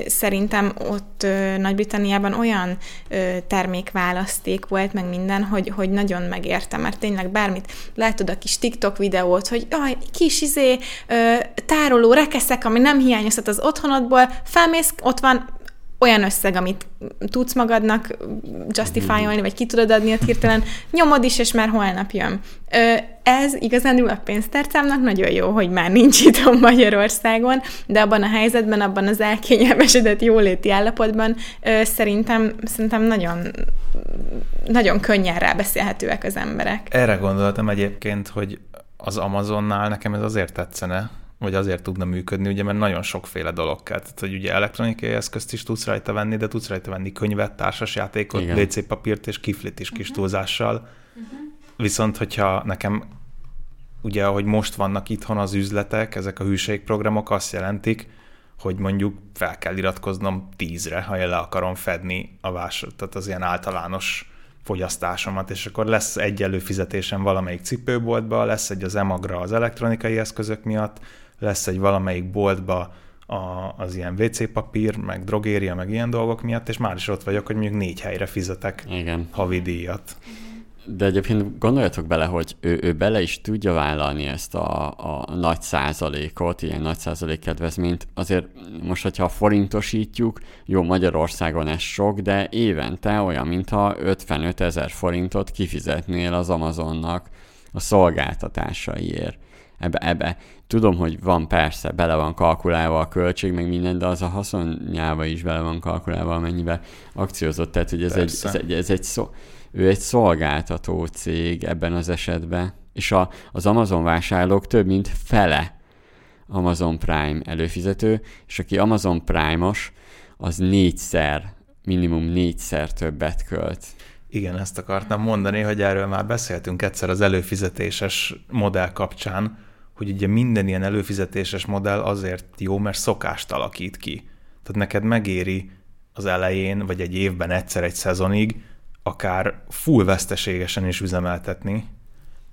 Szerintem ott Nagy-Britanniában olyan termékválaszték volt, meg minden, hogy, hogy nagyon megértem, mert tényleg bármit látod a kis TikTok videót, hogy aj, kis izé, tároló rekeszek, ami nem hiányozhat az otthonodból, felmész, ott van olyan összeg, amit tudsz magadnak justifyolni, vagy ki tudod adni a hirtelen, nyomod is, és már holnap jön. Ez igazán a pénztárcámnak nagyon jó, hogy már nincs itthon Magyarországon, de abban a helyzetben, abban az elkényelmesedett jóléti állapotban szerintem, szerintem nagyon, nagyon könnyen rábeszélhetőek az emberek. Erre gondoltam egyébként, hogy az Amazonnál nekem ez azért tetszene, vagy azért tudna működni, ugye, mert nagyon sokféle dolog kell. Tehát, hogy ugye elektronikai eszközt is tudsz rajta venni, de tudsz rajta venni könyvet, társasjátékot, WC papírt és kiflit is kis uh-huh. túlzással. Uh-huh. Viszont, hogyha nekem ugye, ahogy most vannak itthon az üzletek, ezek a hűségprogramok azt jelentik, hogy mondjuk fel kell iratkoznom tízre, ha én le akarom fedni a vásár, tehát az ilyen általános fogyasztásomat, és akkor lesz egy előfizetésem valamelyik cipőboltba, lesz egy az emagra az elektronikai eszközök miatt, lesz egy valamelyik boltba a, az ilyen WC papír, meg drogéria, meg ilyen dolgok miatt, és már is ott vagyok, hogy mondjuk négy helyre fizetek Igen. havi díjat. De egyébként gondoljatok bele, hogy ő, ő bele is tudja vállalni ezt a, a nagy százalékot, ilyen nagy százalék kedvezményt. Azért most, hogyha forintosítjuk, jó, Magyarországon ez sok, de évente olyan, mintha 55 ezer forintot kifizetnél az Amazonnak a szolgáltatásaiért. Ebbe, ebbe tudom, hogy van persze, bele van kalkulálva a költség, meg minden, de az a haszonjába is bele van kalkulálva, amennyivel akciózott. Tehát, hogy ez egy, ez egy, ez egy szó, ő egy szolgáltató cég ebben az esetben, és a, az Amazon vásárlók több mint fele Amazon Prime előfizető, és aki Amazon Prime-os, az négyszer, minimum négyszer többet költ. Igen, ezt akartam mondani, hogy erről már beszéltünk egyszer az előfizetéses modell kapcsán, hogy ugye minden ilyen előfizetéses modell azért jó, mert szokást alakít ki. Tehát neked megéri az elején, vagy egy évben egyszer egy szezonig akár full veszteségesen is üzemeltetni,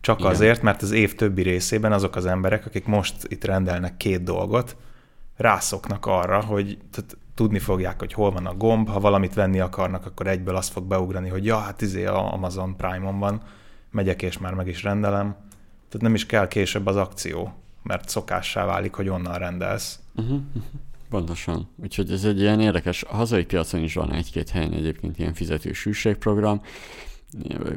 csak Igen. azért, mert az év többi részében azok az emberek, akik most itt rendelnek két dolgot, rászoknak arra, hogy tehát tudni fogják, hogy hol van a gomb, ha valamit venni akarnak, akkor egyből azt fog beugrani, hogy ja, hát izé a Amazon Prime-on van, megyek és már meg is rendelem. Tehát nem is kell később az akció, mert szokássá válik, hogy onnan rendelsz. Uh-huh. Úgyhogy ez egy ilyen érdekes, a hazai piacon is van egy-két helyen egyébként ilyen fizetős hűségprogram,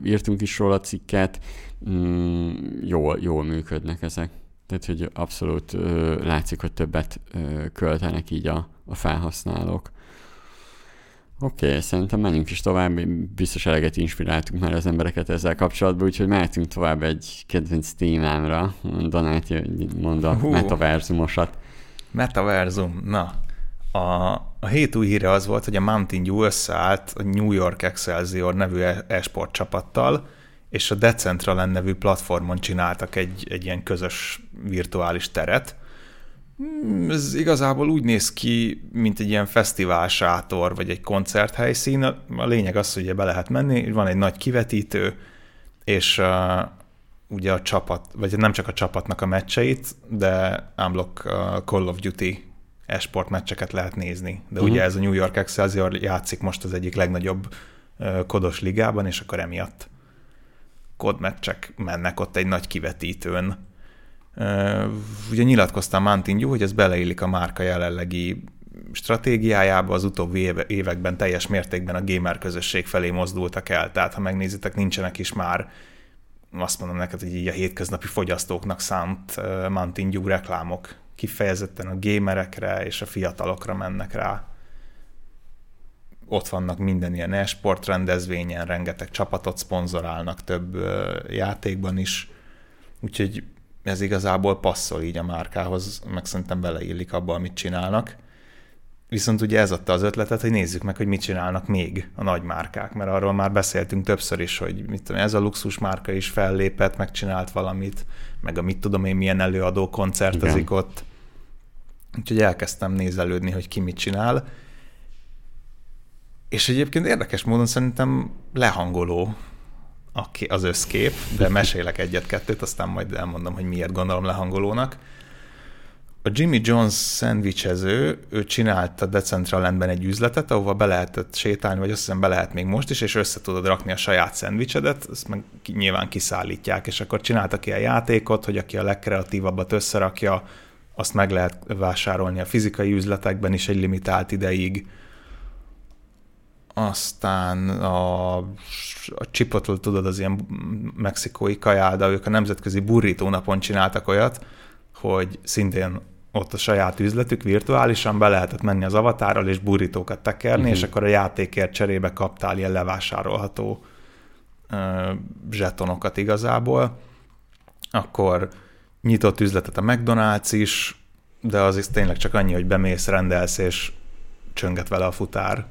írtunk is róla cikket, mm, jól, jól működnek ezek. Tehát, hogy abszolút ö, látszik, hogy többet ö, költenek így a, a felhasználók. Oké, okay, szerintem menjünk is tovább, biztos eleget inspiráltunk már az embereket ezzel kapcsolatban, úgyhogy mehetünk tovább egy kedvenc témámra. Donát mond a metaverzumosat. Metaverzum, na. A, a hét új híre az volt, hogy a Mountain Dew összeállt a New York Excelsior nevű e- e-sport csapattal, és a Decentraland nevű platformon csináltak egy, egy ilyen közös virtuális teret. Hmm, ez igazából úgy néz ki, mint egy ilyen fesztivál sátor, vagy egy koncerthelyszín. A lényeg az, hogy be lehet menni, van egy nagy kivetítő, és uh, ugye a csapat, vagy nem csak a csapatnak a meccseit, de Unblock uh, Call of Duty esport meccseket lehet nézni. De uh-huh. ugye ez a New York Excelsior játszik most az egyik legnagyobb uh, kodos ligában, és akkor emiatt kodmeccsek mennek ott egy nagy kivetítőn. Uh, ugye nyilatkoztam Mountain hogy ez beleillik a márka jelenlegi stratégiájába, az utóbbi években teljes mértékben a gamer közösség felé mozdultak el, tehát ha megnézitek, nincsenek is már azt mondom neked, hogy így a hétköznapi fogyasztóknak szánt Mountain Dew reklámok. Kifejezetten a gamerekre és a fiatalokra mennek rá. Ott vannak minden ilyen e-sport rendezvényen, rengeteg csapatot szponzorálnak több játékban is, úgyhogy ez igazából passzol így a márkához, meg szerintem beleillik abba, amit csinálnak. Viszont ugye ez adta az ötletet, hogy nézzük meg, hogy mit csinálnak még a nagy márkák, mert arról már beszéltünk többször is, hogy mit tudom, ez a luxus márka is fellépett, megcsinált valamit, meg a mit tudom én, milyen előadó koncertezik Igen. ott. Úgyhogy elkezdtem nézelődni, hogy ki mit csinál. És egyébként érdekes módon szerintem lehangoló az összkép, de mesélek egyet-kettőt, aztán majd elmondom, hogy miért gondolom lehangolónak a Jimmy Jones szendvicsező, ő csinált a Decentralandben egy üzletet, ahova be lehetett sétálni, vagy azt hiszem be lehet még most is, és össze tudod rakni a saját szendvicsedet, ezt meg nyilván kiszállítják, és akkor csináltak ilyen játékot, hogy aki a legkreatívabbat összerakja, azt meg lehet vásárolni a fizikai üzletekben is egy limitált ideig. Aztán a, a Chipotle, tudod, az ilyen mexikói kajáda, ők a nemzetközi burrito napon csináltak olyat, hogy szintén ott a saját üzletük virtuálisan be lehetett menni az avatárral és burítókat tekerni, uh-huh. és akkor a játékért cserébe kaptál ilyen levásárolható uh, zsetonokat igazából. Akkor nyitott üzletet a McDonald's is, de az is tényleg csak annyi, hogy bemész, rendelsz, és csönget vele a futár.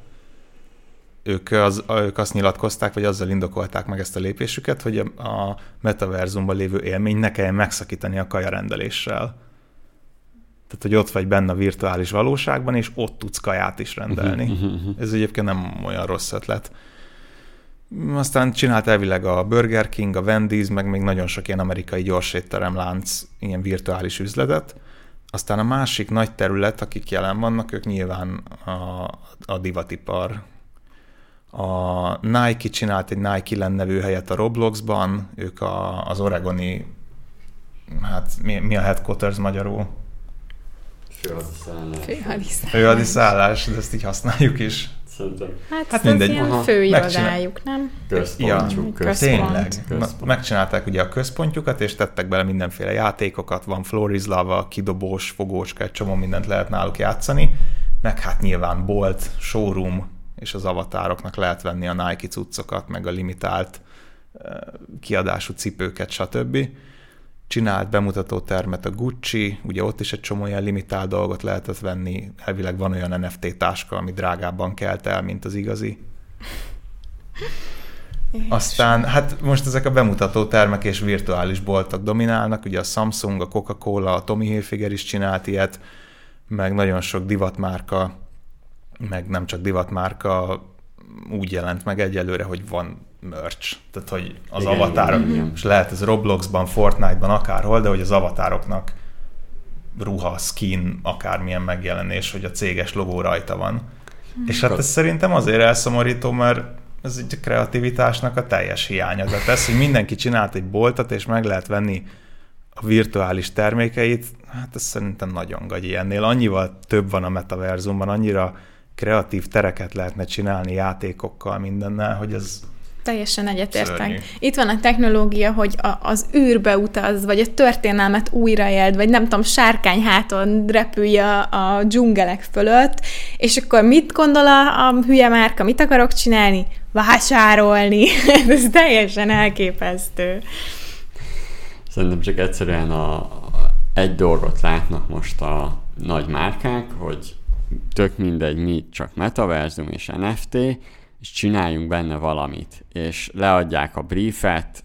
Ők, az, ők azt nyilatkozták, vagy azzal indokolták meg ezt a lépésüket, hogy a metaverzumban lévő élmény ne kelljen megszakítani a kajarendeléssel tehát, hogy ott vagy benne a virtuális valóságban, és ott tudsz kaját is rendelni. Uh-huh, uh-huh, uh-huh. Ez egyébként nem olyan rossz ötlet. Aztán csinált elvileg a Burger King, a Wendy's, meg még nagyon sok ilyen amerikai gyorsétteremlánc ilyen virtuális üzletet. Aztán a másik nagy terület, akik jelen vannak, ők nyilván a, a divatipar. A Nike csinált egy Nike Land nevű helyet a Robloxban, ők a, az oregoni, hát mi, mi a headquarters magyarul? Főhadiszállás. Főhadiszállás. Főhadiszállás, de ezt így használjuk is. Szerintem. Hát, hát mindegy. ilyen főirodájuk, nem? Központjuk. Ja, központ. Tényleg. Központ. Megcsinálták ugye a központjukat, és tettek bele mindenféle játékokat, van Floris Lava, kidobós, fogócska, egy csomó mindent lehet náluk játszani, meg hát nyilván bolt, showroom, és az avatároknak lehet venni a Nike cuccokat, meg a limitált kiadású cipőket, stb csinált bemutató termet a Gucci, ugye ott is egy csomó ilyen limitált dolgot lehetett venni, elvileg van olyan NFT táska, ami drágábban kelt el, mint az igazi. És. Aztán, hát most ezek a bemutató termek és virtuális boltok dominálnak, ugye a Samsung, a Coca-Cola, a Tommy Hilfiger is csinált ilyet, meg nagyon sok divatmárka, meg nem csak divatmárka úgy jelent meg egyelőre, hogy van merch, tehát hogy az igen, avatárok, igen, és lehet ez Robloxban, Fortnite-ban, akárhol, de hogy az avatároknak ruha, skin, akármilyen megjelenés, hogy a céges logó rajta van. Hmm. És hát ez szerintem azért elszomorító, mert ez egy a kreativitásnak a teljes hiánya. Tehát ez, hogy mindenki csinált egy boltot, és meg lehet venni a virtuális termékeit, hát ez szerintem nagyon gagyi ennél. Annyival több van a metaverzumban, annyira kreatív tereket lehetne csinálni játékokkal, mindennel, hogy ez Teljesen egyetértek. Itt van a technológia, hogy a, az űrbe utaz, vagy a történelmet újraéld, vagy nem tudom, sárkány háton repülj a, a dzsungelek fölött, és akkor mit gondol a, a hülye márka, mit akarok csinálni? Vásárolni. Ez teljesen elképesztő. Szerintem csak egyszerűen a, a, egy dolgot látnak most a nagy márkák, hogy tök mindegy, mi csak metaverzum és NFT, és csináljunk benne valamit, és leadják a briefet,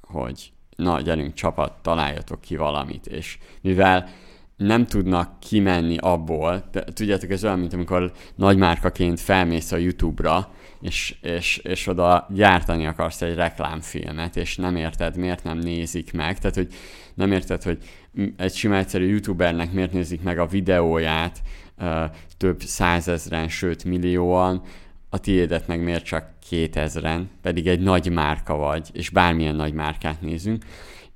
hogy na, gyerünk csapat, találjatok ki valamit, és mivel nem tudnak kimenni abból, de tudjátok, ez olyan, mint amikor nagymárkaként felmész a YouTube-ra, és, és, és oda gyártani akarsz egy reklámfilmet, és nem érted, miért nem nézik meg, tehát, hogy nem érted, hogy egy sima egyszerű youtubernek miért nézik meg a videóját több százezren, sőt millióan, a tiédet meg miért csak 2000-en, pedig egy nagy márka vagy, és bármilyen nagy márkát nézünk,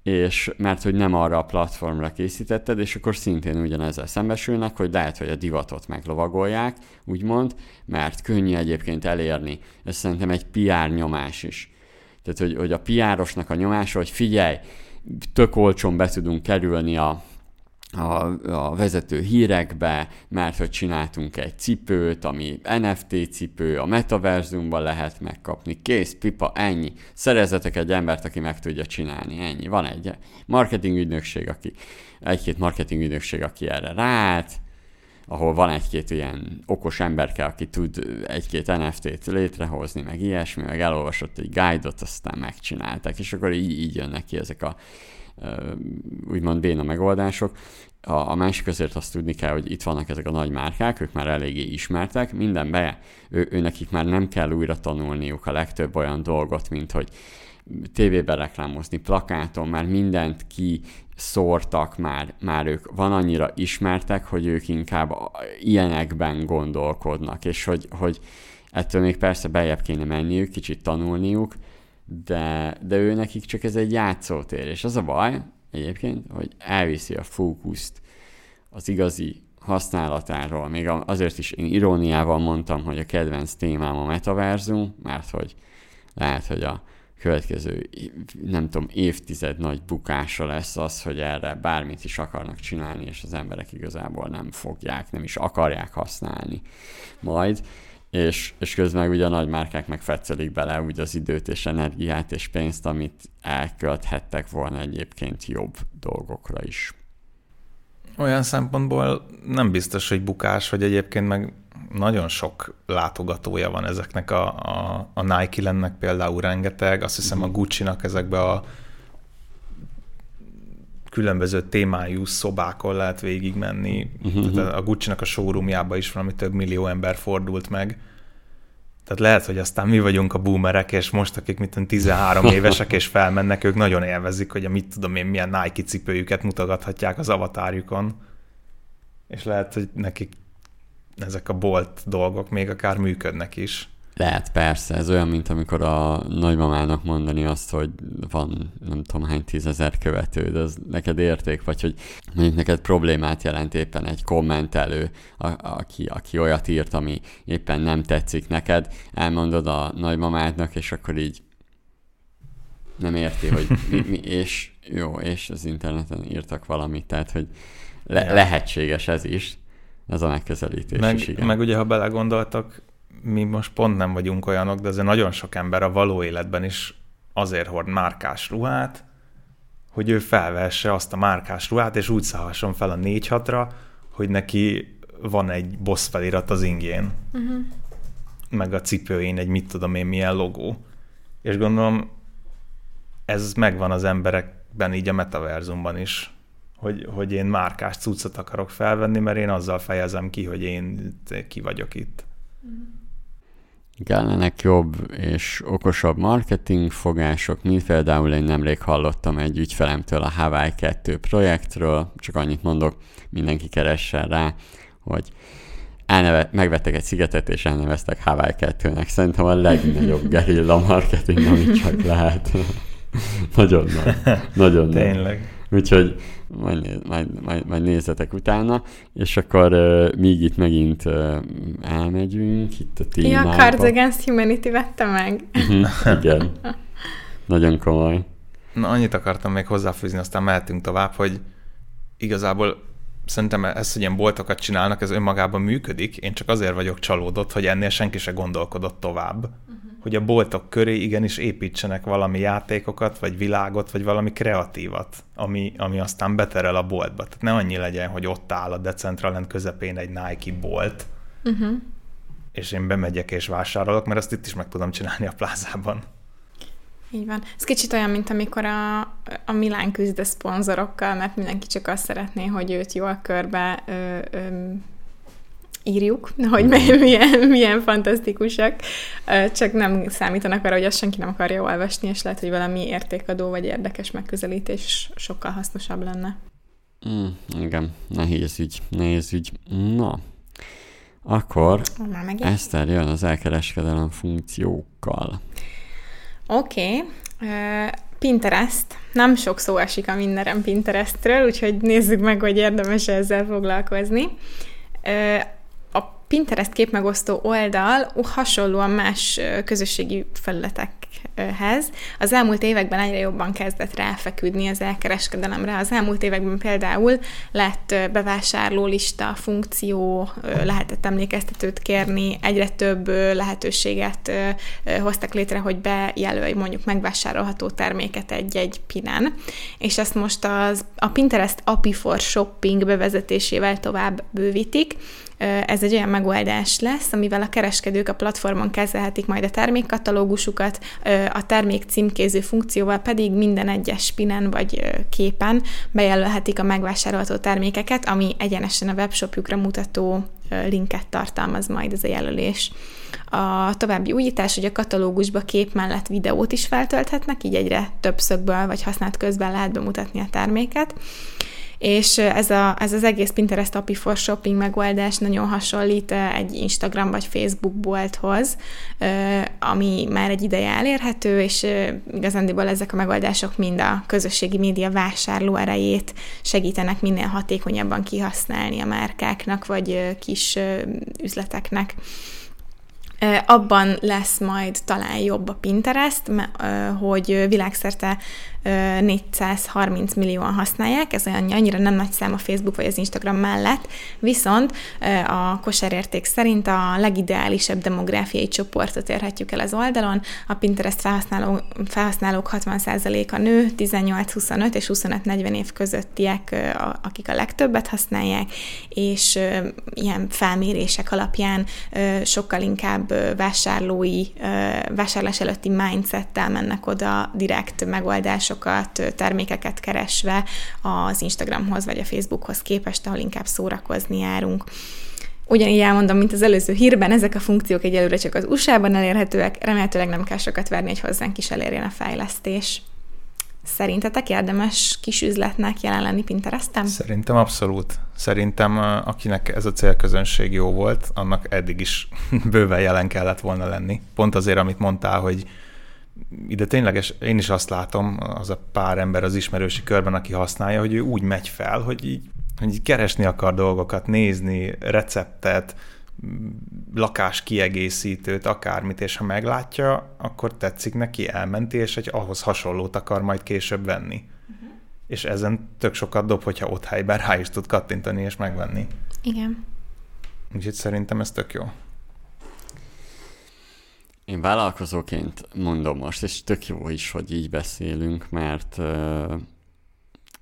és mert hogy nem arra a platformra készítetted, és akkor szintén ugyanezzel szembesülnek, hogy lehet, hogy a divatot meglovagolják, úgymond, mert könnyű egyébként elérni. Ez szerintem egy PR nyomás is. Tehát, hogy, hogy a PR-osnak a nyomása, hogy figyelj, tök olcsón be tudunk kerülni a a, a vezető hírekbe, mert hogy csináltunk egy cipőt, ami NFT cipő, a metaverzumban lehet megkapni, kész, pipa, ennyi. Szerezzetek egy embert, aki meg tudja csinálni, ennyi. Van egy marketing ügynökség, aki, egy-két marketing ügynökség, aki erre ráállt, ahol van egy-két ilyen okos emberke, aki tud egy-két NFT-t létrehozni, meg ilyesmi, meg elolvasott egy guide-ot, aztán megcsinálták, és akkor így, így jönnek ki ezek a úgymond béna megoldások. A, a másik azért azt tudni kell, hogy itt vannak ezek a nagy márkák, ők már eléggé ismertek, mindenbe ő, ő nekik már nem kell újra tanulniuk a legtöbb olyan dolgot, mint hogy tévében reklámozni, plakáton, már mindent ki szórtak, már, már ők. Van annyira ismertek, hogy ők inkább ilyenekben gondolkodnak, és hogy, hogy ettől még persze bejebb kéne menniük, kicsit tanulniuk, de, de ő nekik csak ez egy játszótér, és az a baj egyébként, hogy elviszi a fókuszt az igazi használatáról. Még azért is én iróniával mondtam, hogy a kedvenc témám a metaverzum, mert hogy lehet, hogy a következő, nem tudom, évtized nagy bukása lesz az, hogy erre bármit is akarnak csinálni, és az emberek igazából nem fogják, nem is akarják használni majd és, és közben ugye a nagy márkák meg fetszelik bele úgy az időt és energiát és pénzt, amit elkölthettek volna egyébként jobb dolgokra is. Olyan szempontból nem biztos, hogy bukás, hogy egyébként meg nagyon sok látogatója van ezeknek a, a, a Nike lennek például rengeteg, azt hiszem a mhm. Gucci-nak ezekbe a különböző témájú szobákon lehet végigmenni. Uh-huh. Tehát a Gucci-nak a showroomjába is valami több millió ember fordult meg. Tehát lehet, hogy aztán mi vagyunk a boomerek, és most, akik mit 13 évesek és felmennek, ők nagyon élvezik, hogy a mit tudom én, milyen Nike cipőjüket mutogathatják az avatárjukon. És lehet, hogy nekik ezek a bolt dolgok még akár működnek is. Lehet, persze. Ez olyan, mint amikor a nagymamának mondani azt, hogy van nem tudom hány tízezer követőd, az neked érték, vagy hogy mondjuk neked problémát jelent éppen egy kommentelő, a, aki, aki olyat írt, ami éppen nem tetszik neked, elmondod a nagymamádnak, és akkor így nem érti, hogy mi, mi és jó, és az interneten írtak valamit, tehát hogy le, lehetséges ez is, ez a megközelítés meg, is, igen. Meg ugye, ha belegondoltak, mi most pont nem vagyunk olyanok, de azért nagyon sok ember a való életben is azért hord márkás ruhát, hogy ő felvesse azt a márkás ruhát, és úgy szállhasson fel a 4 ra hogy neki van egy boss felirat az ingén. Uh-huh. Meg a cipőjén egy mit tudom én milyen logó. És gondolom, ez megvan az emberekben így a metaverzumban is, hogy, hogy én márkás cuccot akarok felvenni, mert én azzal fejezem ki, hogy én ki vagyok itt. Uh-huh kellenek jobb és okosabb marketing fogások, mint például én nemrég hallottam egy ügyfelemtől a Hawaii 2 projektről, csak annyit mondok, mindenki keressen rá, hogy elneve, megvettek egy szigetet, és elneveztek Hawaii 2-nek. Szerintem a legnagyobb gerilla marketing, amit csak lehet. nagyon nagy. Nagyon Tényleg. Úgyhogy majd, majd, majd, majd nézzetek utána, és akkor uh, míg itt megint uh, elmegyünk, itt a témába. Ja, Cards Against Humanity vette meg. Mhm, igen. Nagyon komoly. Na, annyit akartam még hozzáfűzni, aztán mehetünk tovább, hogy igazából szerintem ez, hogy ilyen boltokat csinálnak, ez önmagában működik. Én csak azért vagyok csalódott, hogy ennél senki se gondolkodott tovább. Uh-huh hogy a boltok köré igenis építsenek valami játékokat, vagy világot, vagy valami kreatívat, ami, ami aztán beterel a boltba. Tehát ne annyi legyen, hogy ott áll a Decentraland közepén egy Nike bolt, uh-huh. és én bemegyek és vásárolok, mert azt itt is meg tudom csinálni a plázában. Így van. Ez kicsit olyan, mint amikor a, a Milán küzd a szponzorokkal, mert mindenki csak azt szeretné, hogy őt jól körbe ö, ö, írjuk, hogy milyen, milyen fantasztikusak, csak nem számítanak arra, hogy azt senki nem akarja olvasni, és lehet, hogy valami értékadó vagy érdekes megközelítés sokkal hasznosabb lenne. Mm, igen, nehéz ügy, nehéz ügy. Na, akkor Eszter jön az elkereskedelem funkciókkal. Oké, okay. Pinterest. Nem sok szó esik a mindenem Pinterestről, úgyhogy nézzük meg, hogy érdemes ezzel foglalkozni. Pinterest képmegosztó oldal hasonlóan más közösségi felületek termékekhez. Az elmúlt években egyre jobban kezdett ráfeküdni az elkereskedelemre. Az elmúlt években például lett bevásárlólista funkció, lehetett emlékeztetőt kérni, egyre több lehetőséget hoztak létre, hogy bejelölj mondjuk megvásárolható terméket egy-egy pinen, és ezt most az, a Pinterest API for Shopping bevezetésével tovább bővítik, ez egy olyan megoldás lesz, amivel a kereskedők a platformon kezelhetik majd a termékkatalógusukat, a termék címkéző funkcióval pedig minden egyes spinen vagy képen bejelölhetik a megvásárolható termékeket, ami egyenesen a webshopjukra mutató linket tartalmaz majd ez a jelölés. A további újítás, hogy a katalógusba kép mellett videót is feltölthetnek, így egyre több szögből vagy használt közben lehet bemutatni a terméket és ez, a, ez az egész Pinterest API for Shopping megoldás nagyon hasonlít egy Instagram vagy Facebook bolthoz, ami már egy ideje elérhető, és igazándiból ezek a megoldások mind a közösségi média vásárló erejét segítenek minél hatékonyabban kihasználni a márkáknak, vagy kis üzleteknek. Abban lesz majd talán jobb a Pinterest, hogy világszerte 430 millióan használják, ez olyan annyira nem nagy szám a Facebook vagy az Instagram mellett, viszont a kosárérték szerint a legideálisabb demográfiai csoportot érhetjük el az oldalon. A Pinterest felhasználó, felhasználók 60%-a nő, 18-25 és 25-40 év közöttiek, akik a legtöbbet használják, és ilyen felmérések alapján sokkal inkább vásárlói, vásárlás előtti mindsettel mennek oda direkt megoldás megoldásokat, termékeket keresve az Instagramhoz vagy a Facebookhoz képest, ahol inkább szórakozni járunk. Ugyanígy elmondom, mint az előző hírben, ezek a funkciók egyelőre csak az USA-ban elérhetőek, remélhetőleg nem kell sokat verni, hogy hozzánk is elérjen a fejlesztés. Szerintetek érdemes kis üzletnek jelen lenni Pinterestem? Szerintem abszolút. Szerintem akinek ez a célközönség jó volt, annak eddig is bőven jelen kellett volna lenni. Pont azért, amit mondtál, hogy ide tényleges, én is azt látom, az a pár ember az ismerősi körben, aki használja, hogy ő úgy megy fel, hogy így, hogy így keresni akar dolgokat, nézni, receptet, lakás kiegészítőt, akármit, és ha meglátja, akkor tetszik neki, elmenti, és egy ahhoz hasonlót akar majd később venni. Uh-huh. És ezen tök sokat dob, hogyha ott helyben rá is tud kattintani és megvenni. Igen. Úgyhogy szerintem ez tök jó. Én vállalkozóként mondom most, és tök jó is, hogy így beszélünk, mert uh,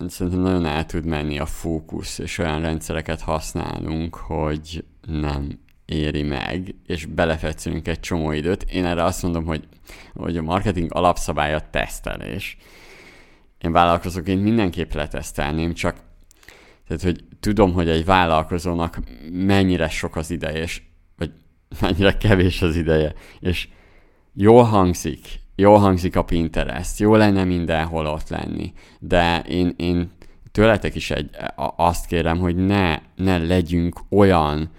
szerintem nagyon el tud menni a fókusz, és olyan rendszereket használunk, hogy nem éri meg, és belefetszünk egy csomó időt. Én erre azt mondom, hogy, hogy a marketing alapszabálya tesztelés. Én vállalkozóként mindenképp letesztelném, csak tehát, hogy tudom, hogy egy vállalkozónak mennyire sok az ideje, és vagy mennyire kevés az ideje, és jól hangzik, jól hangzik a Pinterest, jó lenne mindenhol ott lenni, de én, én tőletek is egy, azt kérem, hogy ne, ne legyünk olyan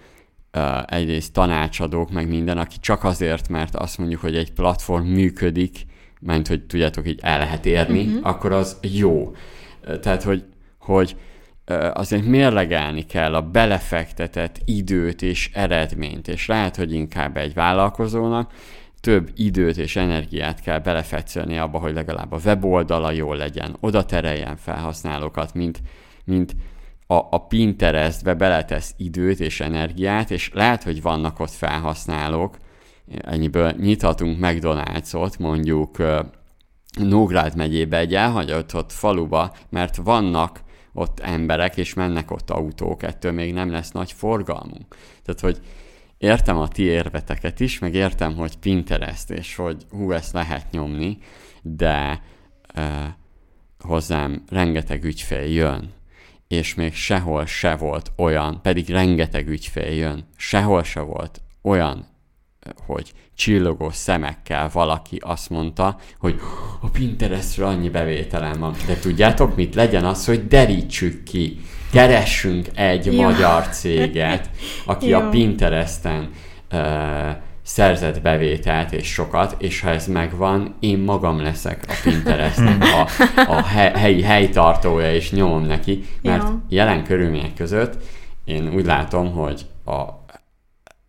uh, egyrészt tanácsadók, meg minden, aki csak azért, mert azt mondjuk, hogy egy platform működik, mert hogy tudjátok, így el lehet érni, uh-huh. akkor az jó. Tehát, hogy, hogy azért mérlegelni kell a belefektetett időt és eredményt, és lehet, hogy inkább egy vállalkozónak több időt és energiát kell belefetszölni abba, hogy legalább a weboldala jól legyen, oda tereljen felhasználókat, mint, mint a, a Pinterestbe beletesz időt és energiát, és lehet, hogy vannak ott felhasználók, ennyiből nyithatunk McDonald's-ot, mondjuk Nógrád megyébe egy elhagyott ott faluba, mert vannak ott emberek, és mennek ott autók, ettől még nem lesz nagy forgalmunk. Tehát, hogy értem a ti érveteket is, meg értem, hogy Pinterest, és hogy hú, ezt lehet nyomni, de uh, hozzám rengeteg ügyfél jön, és még sehol se volt olyan, pedig rengeteg ügyfél jön, sehol se volt olyan, hogy csillogó szemekkel valaki azt mondta, hogy a Pinterestről annyi bevételem van. De tudjátok mit? Legyen az, hogy derítsük ki keressünk egy Jó. magyar céget, aki Jó. a Pinteresten uh, szerzett bevételt és sokat, és ha ez megvan, én magam leszek a Pinterestnek a, a helyi helytartója, és nyomom neki, mert Jó. jelen körülmények között én úgy látom, hogy a,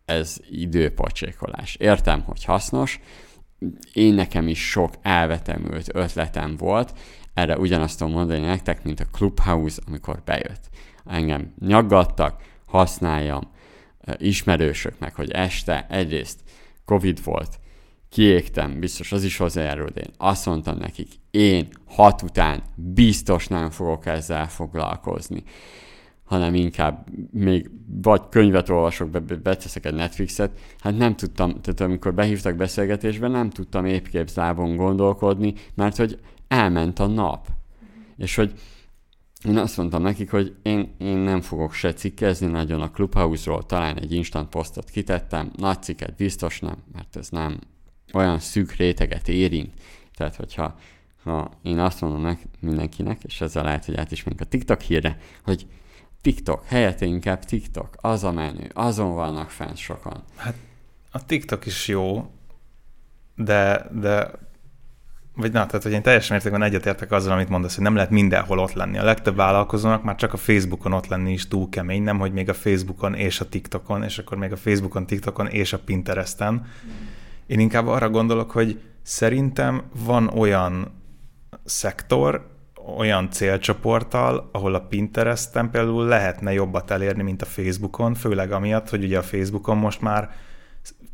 ez időpocsékolás. Értem, hogy hasznos, én nekem is sok elvetemült ötletem volt, erre ugyanazt tudom mondani nektek, mint a Clubhouse, amikor bejött. Engem nyaggattak, használjam, ismerősöknek, hogy este egyrészt Covid volt, kiégtem, biztos az is hozzájárul, de én azt mondtam nekik, én hat után biztos nem fogok ezzel foglalkozni hanem inkább még vagy könyvet olvasok, be, beteszek egy Netflixet, hát nem tudtam, tehát amikor behívtak beszélgetésbe, nem tudtam épképzlábon gondolkodni, mert hogy elment a nap. És hogy én azt mondtam nekik, hogy én, én nem fogok se cikkezni nagyon a Clubhouse-ról, talán egy instant posztot kitettem, nagy cikket biztos nem, mert ez nem olyan szűk réteget érint. Tehát, hogyha ha én azt mondom meg mindenkinek, és ezzel lehet, hogy át is a TikTok hírre, hogy TikTok, helyette inkább TikTok, az a menő, azon vannak fent sokan. Hát a TikTok is jó, de, de vagy na, tehát hogy én teljes mértékben egyetértek azzal, amit mondasz, hogy nem lehet mindenhol ott lenni. A legtöbb vállalkozónak már csak a Facebookon ott lenni is túl kemény, nem, hogy még a Facebookon és a TikTokon, és akkor még a Facebookon, TikTokon és a Pinteresten. Én inkább arra gondolok, hogy szerintem van olyan szektor, olyan célcsoporttal, ahol a Pinteresten például lehetne jobbat elérni, mint a Facebookon, főleg amiatt, hogy ugye a Facebookon most már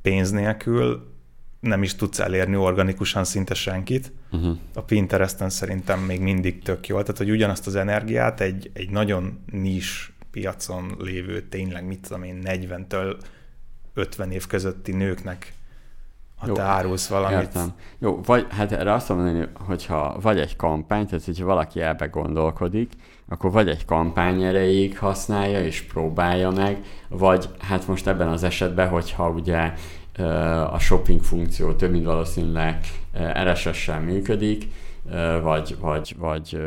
pénz nélkül nem is tudsz elérni organikusan szinte senkit. Uh-huh. A Pinteresten szerintem még mindig tök jó. Tehát, hogy ugyanazt az energiát egy, egy nagyon nis piacon lévő, tényleg mit tudom én, 40-től 50 év közötti nőknek ha Jó, te árulsz valamit. Értem. Jó, vagy hát erre azt mondani, hogyha vagy egy kampány, tehát hogyha valaki ebbe gondolkodik, akkor vagy egy kampány erejéig használja és próbálja meg, vagy hát most ebben az esetben, hogyha ugye a shopping funkció több mint valószínűleg RSS-sel működik, vagy, vagy, vagy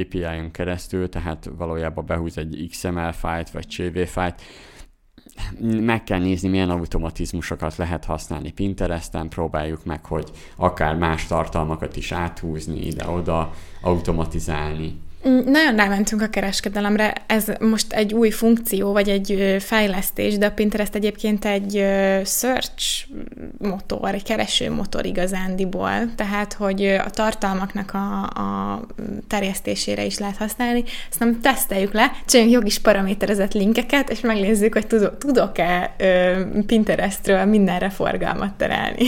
API-on keresztül, tehát valójában behúz egy XML fájlt, vagy CV fájlt, meg kell nézni, milyen automatizmusokat lehet használni Pinteresten, próbáljuk meg, hogy akár más tartalmakat is áthúzni ide-oda, automatizálni. Nagyon rámentünk a kereskedelemre, ez most egy új funkció, vagy egy fejlesztés, de a Pinterest egyébként egy search motor, egy kereső motor igazándiból, tehát, hogy a tartalmaknak a, a terjesztésére is lehet használni. Ezt nem teszteljük le, csináljunk jogis paraméterezett linkeket, és megnézzük, hogy tudok-e Pinterestről mindenre forgalmat terelni.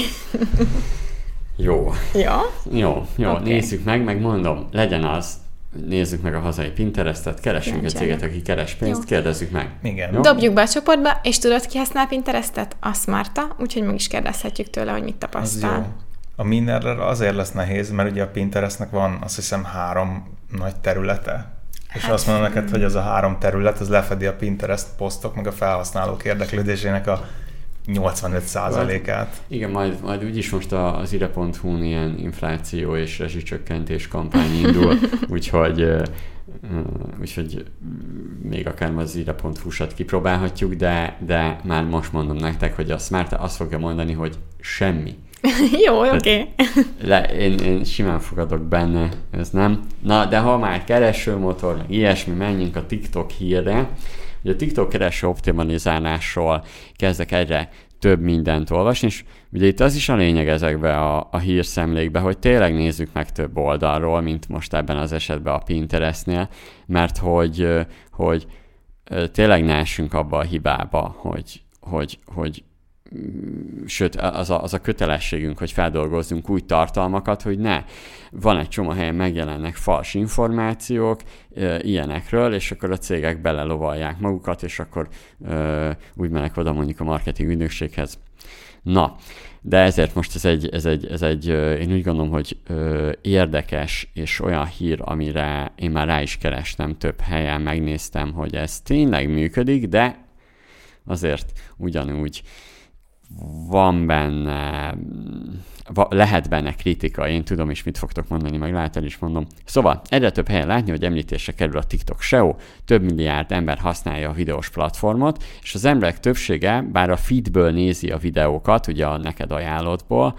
Jó. Jó? Jó, jó, okay. nézzük meg, megmondom, legyen az nézzük meg a hazai Pinterestet, keresünk egy céget, aki keres pénzt, Jó. kérdezzük meg. Igen. Jó? Dobjuk be a csoportba, és tudod, ki használ Pinterestet? A Smarta, úgyhogy meg is kérdezhetjük tőle, hogy mit tapasztal. Az jó. A mindenre azért lesz nehéz, mert ugye a Pinterestnek van azt hiszem három nagy területe, és hát, azt mondom neked, hogy az a három terület, az lefedi a Pinterest posztok, meg a felhasználók érdeklődésének a 85%-át. Igen, majd, majd úgyis most az ire.hu-n ilyen infláció és rezsicsökkentés kampány indul, úgyhogy úgyhogy még akár az ire.hu-sat kipróbálhatjuk, de, de már most mondom nektek, hogy a Smart azt fogja mondani, hogy semmi. Jó, oké. Okay. én, én simán fogadok benne, ez nem. Na, de ha már keresőmotor, ilyesmi, menjünk a TikTok hírre, Ugye a TikTok kereső optimalizálásról kezdek egyre több mindent olvasni, és ugye itt az is a lényeg ezekbe a, a hírszemlékbe, hogy tényleg nézzük meg több oldalról, mint most ebben az esetben a Pinterestnél, mert hogy, hogy tényleg ne essünk abba a hibába, hogy, hogy, hogy sőt, az a, az a kötelességünk, hogy feldolgozzunk új tartalmakat, hogy ne. Van egy csomó helyen megjelennek fals információk e, ilyenekről, és akkor a cégek belelovalják magukat, és akkor e, úgy mennek oda mondjuk a marketing ügynökséghez. Na, de ezért most ez egy, ez egy, ez egy én úgy gondolom, hogy ö, érdekes és olyan hír, amire én már rá is kerestem több helyen, megnéztem, hogy ez tényleg működik, de azért ugyanúgy van benne, lehet benne kritika, én tudom is, mit fogtok mondani, meg lehet el is mondom. Szóval egyre több helyen látni, hogy említésre kerül a TikTok SEO, több milliárd ember használja a videós platformot, és az emberek többsége, bár a feedből nézi a videókat, ugye a neked ajánlottból,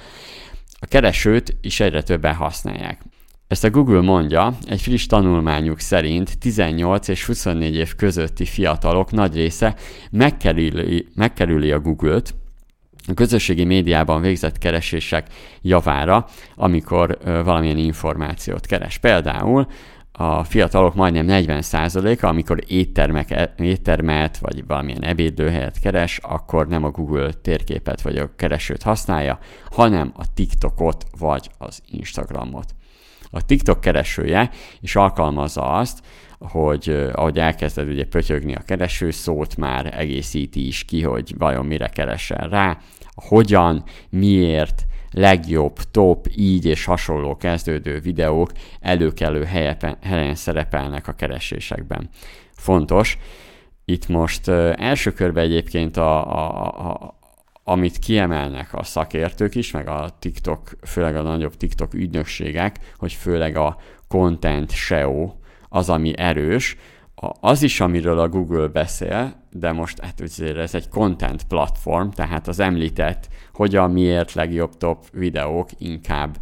a keresőt is egyre többen használják. Ezt a Google mondja, egy friss tanulmányuk szerint 18 és 24 év közötti fiatalok nagy része megkerüli, megkerüli a Google-t, a közösségi médiában végzett keresések javára, amikor valamilyen információt keres. Például a fiatalok majdnem 40%-a, amikor éttermek, e, éttermet vagy valamilyen ebédlőhelyet keres, akkor nem a Google térképet vagy a keresőt használja, hanem a TikTokot vagy az Instagramot. A TikTok keresője is alkalmazza azt, hogy ahogy elkezded ugye pötyögni a kereső szót, már egészíti is ki, hogy vajon mire keresel rá, hogyan, miért, legjobb, top, így és hasonló kezdődő videók előkelő helyen szerepelnek a keresésekben. Fontos, itt most első körben egyébként a, a, a, amit kiemelnek a szakértők is, meg a TikTok, főleg a nagyobb TikTok ügynökségek, hogy főleg a content SEO az, ami erős, az is, amiről a Google beszél, de most hát ez egy content platform, tehát az említett, hogyan, miért legjobb top videók inkább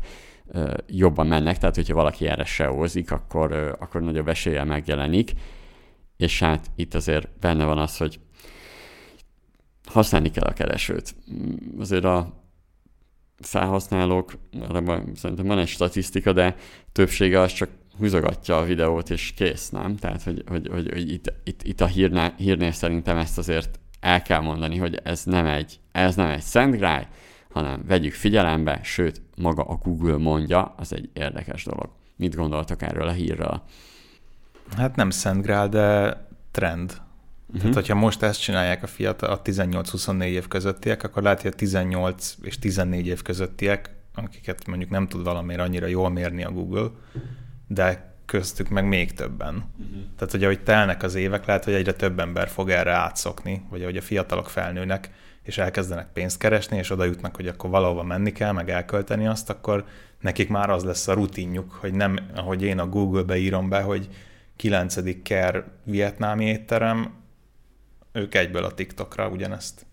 ö, jobban mennek, tehát hogyha valaki erre seózik, akkor, ö, akkor nagyobb esélye megjelenik, és hát itt azért benne van az, hogy használni kell a keresőt. Azért a felhasználók, szerintem van egy statisztika, de többsége az csak húzogatja a videót, és kész, nem? Tehát, hogy, hogy, hogy, hogy itt, itt, itt a hírnél, hírnél szerintem ezt azért el kell mondani, hogy ez nem egy, ez nem egy szentgrály, hanem vegyük figyelembe, sőt, maga a Google mondja, az egy érdekes dolog. Mit gondoltak erről a hírről? Hát nem szentgrál, de trend. Uh-huh. Tehát, hogyha most ezt csinálják a fiatal, a 18-24 év közöttiek, akkor lehet, hogy a 18 és 14 év közöttiek, akiket mondjuk nem tud valamiért annyira jól mérni a Google, de köztük meg még többen. Uh-huh. Tehát, hogy ahogy telnek az évek, lehet, hogy egyre több ember fog erre átszokni, vagy ahogy a fiatalok felnőnek, és elkezdenek pénzt keresni, és oda jutnak, hogy akkor valahova menni kell, meg elkölteni azt, akkor nekik már az lesz a rutinjuk, hogy nem, ahogy én a Google-be írom be, hogy 9. ker vietnámi étterem, ők egyből a TikTokra ugyanezt.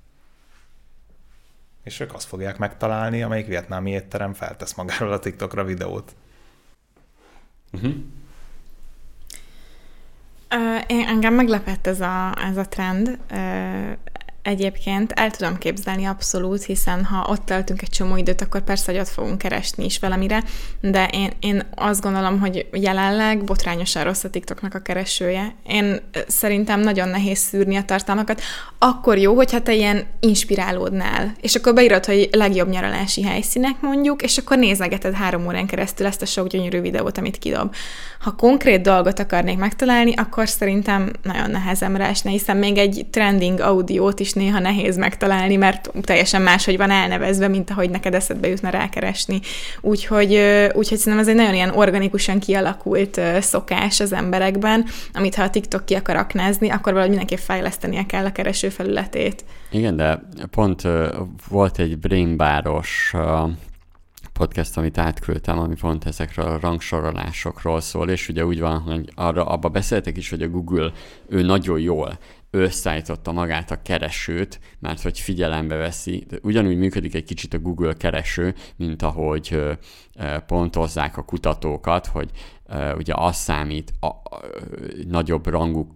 És ők azt fogják megtalálni, amelyik vietnámi étterem feltesz magáról a TikTokra videót. Uh-huh. Uh, én, engem meglepett ez a, ez a trend. Egyébként el tudom képzelni abszolút, hiszen ha ott töltünk egy csomó időt, akkor persze, hogy ott fogunk keresni is valamire, de én, én azt gondolom, hogy jelenleg botrányosan rossz a TikToknak a keresője. Én szerintem nagyon nehéz szűrni a tartalmakat. Akkor jó, hogyha te ilyen inspirálódnál, és akkor beírod, hogy legjobb nyaralási helyszínek mondjuk, és akkor nézegeted három órán keresztül ezt a sok gyönyörű videót, amit kidob. Ha konkrét dolgot akarnék megtalálni, akkor szerintem nagyon nehezemre esne, hiszen még egy trending audiót is néha nehéz megtalálni, mert teljesen máshogy van elnevezve, mint ahogy neked eszedbe jutna rákeresni. Úgyhogy, úgyhogy szerintem ez egy nagyon ilyen organikusan kialakult szokás az emberekben, amit ha a TikTok ki akar aknázni, akkor valahogy mindenképp fejlesztenie kell a kereső felületét. Igen, de pont volt egy brainbáros podcast, amit átküldtem, ami pont ezekről a rangsorolásokról szól, és ugye úgy van, hogy arra abba beszéltek is, hogy a Google ő nagyon jól összeállította magát a keresőt, mert hogy figyelembe veszi. Ugyanúgy működik egy kicsit a Google kereső, mint ahogy pontozzák a kutatókat, hogy ugye az számít a nagyobb rangú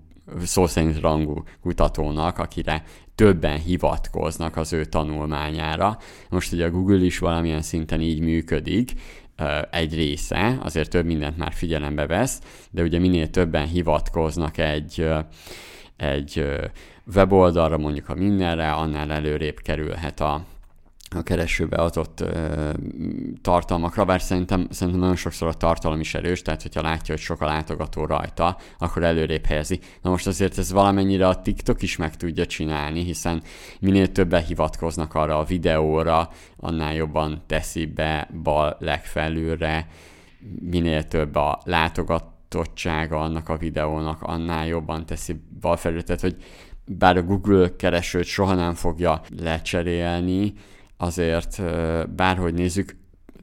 szó szerint rangú kutatónak, akire többen hivatkoznak az ő tanulmányára. Most ugye a Google is valamilyen szinten így működik, egy része, azért több mindent már figyelembe vesz, de ugye minél többen hivatkoznak egy, egy weboldalra, mondjuk a mindenre, annál előrébb kerülhet a, a keresőbe adott ö, tartalmakra, bár szerintem, szerintem nagyon sokszor a tartalom is erős, tehát hogyha látja, hogy sok a látogató rajta, akkor előrébb helyezi. Na most azért ez valamennyire a TikTok is meg tudja csinálni, hiszen minél többen hivatkoznak arra a videóra, annál jobban teszi be bal legfelülre, minél több a látogatottsága annak a videónak, annál jobban teszi bal felülre, tehát hogy bár a Google keresőt soha nem fogja lecserélni, azért bárhogy nézzük,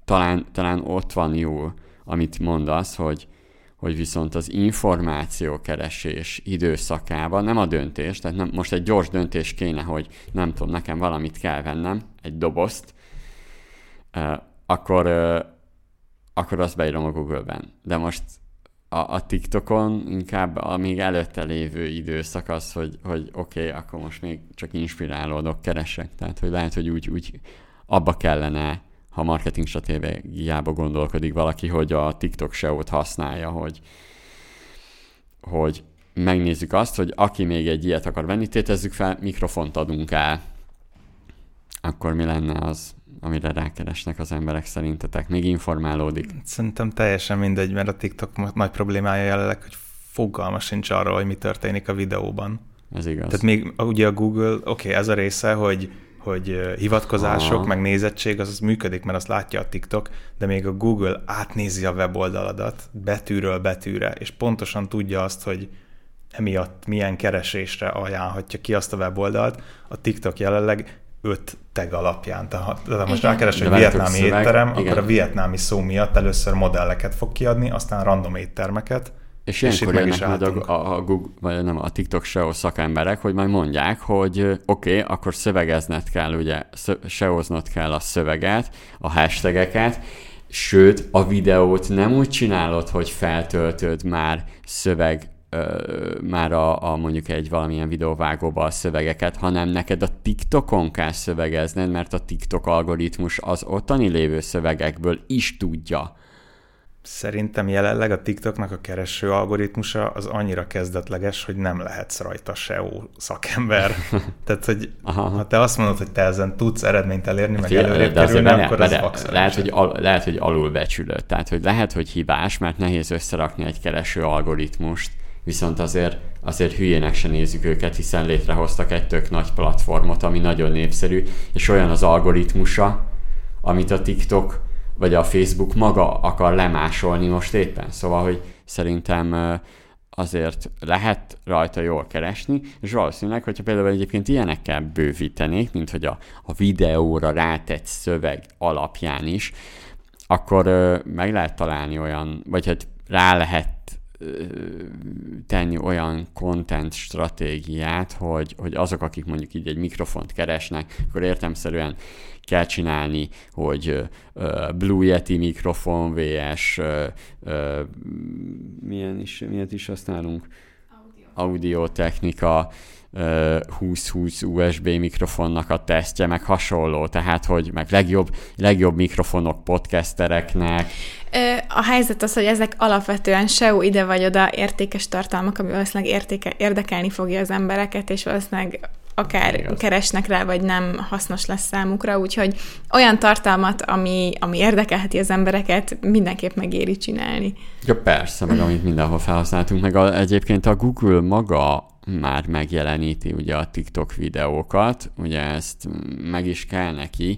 talán, talán ott van jó, amit mondasz, hogy, hogy viszont az információkeresés időszakában nem a döntés, tehát nem, most egy gyors döntés kéne, hogy nem tudom, nekem valamit kell vennem, egy dobozt, akkor, akkor azt beírom a Google-ben. De most a, a TikTokon inkább a még előtte lévő időszak az, hogy, hogy oké, okay, akkor most még csak inspirálódok, keresek. Tehát, hogy lehet, hogy úgy, úgy abba kellene, ha marketing stratégiába gondolkodik valaki, hogy a TikTok SEO-t használja, hogy, hogy megnézzük azt, hogy aki még egy ilyet akar venni, tétezzük fel, mikrofont adunk el. Akkor mi lenne az, amire rákeresnek az emberek szerintetek? Még informálódik? Szerintem teljesen mindegy, mert a TikTok nagy problémája jelenleg, hogy fogalma sincs arról, hogy mi történik a videóban. Ez igaz. Tehát még ugye a Google, oké, okay, ez a része, hogy hogy hivatkozások, Aha. meg nézettség, az, az működik, mert azt látja a TikTok, de még a Google átnézi a weboldaladat betűről betűre, és pontosan tudja azt, hogy emiatt milyen keresésre ajánlhatja ki azt a weboldalt. A TikTok jelenleg öt tag alapján. Tehát ha most rákeres, hogy vietnámi szöveg, étterem, igen. akkor a vietnámi szó miatt először modelleket fog kiadni, aztán random éttermeket, és ilyenkor és jönnek majd a, a, a, Google, vagy nem, a TikTok SEO szakemberek, hogy majd mondják, hogy oké, okay, akkor szövegezned kell, ugye, SEO-znod kell a szöveget, a hashtageket, sőt, a videót nem úgy csinálod, hogy feltöltöd már szöveg már a, a mondjuk egy valamilyen videóvágóba a szövegeket, hanem neked a TikTokon kell szövegezned, mert a TikTok algoritmus az ottani lévő szövegekből is tudja. Szerintem jelenleg a TikToknak a kereső algoritmusa az annyira kezdetleges, hogy nem lehetsz rajta SEO szakember. Tehát, hogy Aha. ha te azt mondod, hogy te ezen tudsz eredményt elérni, meg előrébb kerülni, akkor az lehet, hogy al, lehet, hogy alulbecsülöd. Tehát, hogy lehet, hogy hibás, mert nehéz összerakni egy kereső algoritmust, viszont azért, azért hülyének se nézzük őket, hiszen létrehoztak egy tök nagy platformot, ami nagyon népszerű, és olyan az algoritmusa, amit a TikTok vagy a Facebook maga akar lemásolni most éppen. Szóval, hogy szerintem azért lehet rajta jól keresni, és valószínűleg, hogyha például egyébként ilyenekkel bővítenék, mint hogy a, a videóra rátett szöveg alapján is, akkor meg lehet találni olyan, vagy hát rá lehet tenni olyan content stratégiát, hogy, hogy azok, akik mondjuk így egy mikrofont keresnek, akkor értemszerűen kell csinálni, hogy Blue Yeti mikrofon, VS, milyen is, miért is használunk? Audio. Audio technika, 20-20 USB mikrofonnak a tesztje, meg hasonló, tehát hogy meg legjobb, legjobb mikrofonok podcastereknek. A helyzet az, hogy ezek alapvetően SEO ide vagy oda értékes tartalmak, ami valószínűleg értéke, érdekelni fogja az embereket, és valószínűleg akár Igaz. keresnek rá, vagy nem hasznos lesz számukra, úgyhogy olyan tartalmat, ami, ami érdekelheti az embereket, mindenképp megéri csinálni. Ja, persze, meg amit mindenhol felhasználtunk, meg a, egyébként a Google maga már megjeleníti ugye a TikTok videókat, ugye ezt meg is kell neki,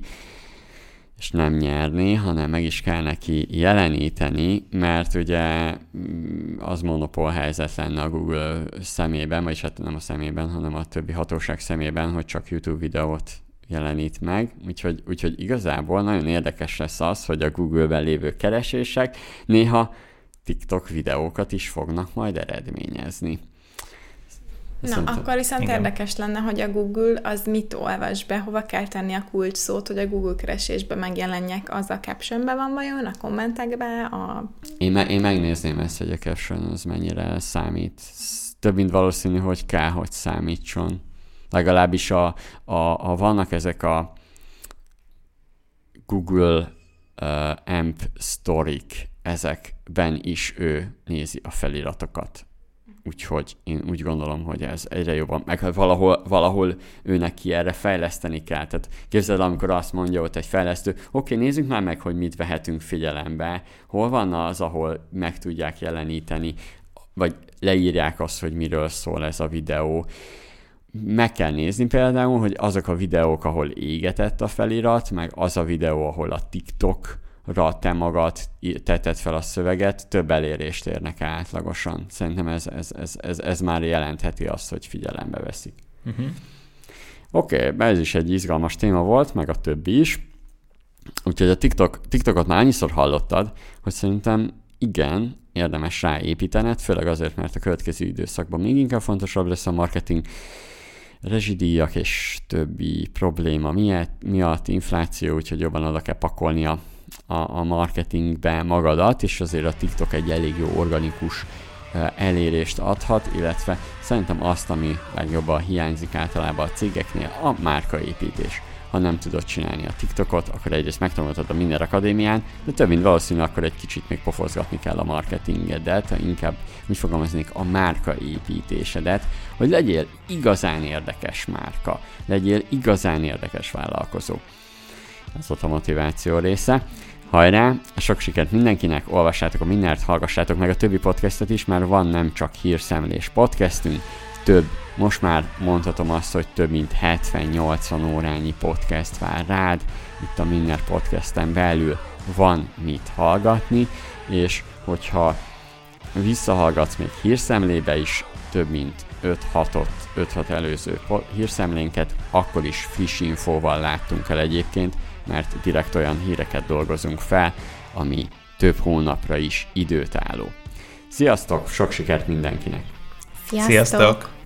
és nem nyerni, hanem meg is kell neki jeleníteni, mert ugye mm, az monopól helyzet lenne a Google szemében, vagyis hát nem a szemében, hanem a többi hatóság szemében, hogy csak YouTube videót jelenít meg, úgyhogy, úgyhogy igazából nagyon érdekes lesz az, hogy a Google-ben lévő keresések néha TikTok videókat is fognak majd eredményezni. Na, Szerintem. akkor viszont Igen. érdekes lenne, hogy a Google az mit olvas be, hova kell tenni a kulcs szót, hogy a Google keresésbe megjelenjek, az a captionbe van vajon, a kommentekbe, a... Én, me- én megnézném ezt, hogy a caption az mennyire számít. Több mint valószínű, hogy kell, hogy számítson. Legalábbis a, a, a vannak ezek a Google uh, AMP sztorik, ezekben is ő nézi a feliratokat Úgyhogy én úgy gondolom, hogy ez egyre jobban, meg valahol, valahol ő neki erre fejleszteni kell. Tehát képzeld, amikor azt mondja ott egy fejlesztő, oké, nézzük már meg, hogy mit vehetünk figyelembe, hol van az, ahol meg tudják jeleníteni, vagy leírják azt, hogy miről szól ez a videó. Meg kell nézni például, hogy azok a videók, ahol égetett a felirat, meg az a videó, ahol a TikTok ra te magad tetted fel a szöveget, több elérést érnek átlagosan. Szerintem ez, ez, ez, ez, ez már jelentheti azt, hogy figyelembe veszik. Uh-huh. Oké, okay, ez is egy izgalmas téma volt, meg a többi is. Úgyhogy a TikTok, TikTokot már annyiszor hallottad, hogy szerintem igen, érdemes ráépítened, főleg azért, mert a következő időszakban még inkább fontosabb lesz a marketing, rezsidíjak és többi probléma miatt, miatt infláció, úgyhogy jobban oda kell pakolni a a, a marketingbe magadat, és azért a TikTok egy elég jó organikus elérést adhat, illetve szerintem azt, ami legjobban hiányzik általában a cégeknél, a márkaépítés. Ha nem tudod csinálni a TikTokot, akkor egyrészt megtanultad a Minden Akadémián, de több mint valószínű, akkor egy kicsit még pofozgatni kell a marketingedet, inkább úgy fogalmaznék a márkaépítésedet, hogy legyél igazán érdekes márka, legyél igazán érdekes vállalkozó. Ez volt a motiváció része. Hajrá, sok sikert mindenkinek, olvassátok a mindent, hallgassátok meg a többi podcastot is, mert van nem csak hírszemlés podcastünk, több, most már mondhatom azt, hogy több mint 70-80 órányi podcast vár rád, itt a Minner podcasten belül van mit hallgatni, és hogyha visszahallgatsz még hírszemlébe is több mint 5-6-ot, 5-6 előző hírszemlénket, akkor is friss infóval láttunk el egyébként, mert direkt olyan híreket dolgozunk fel, ami több hónapra is időtálló. Sziasztok, sok sikert mindenkinek! Sziasztok! Sziasztok.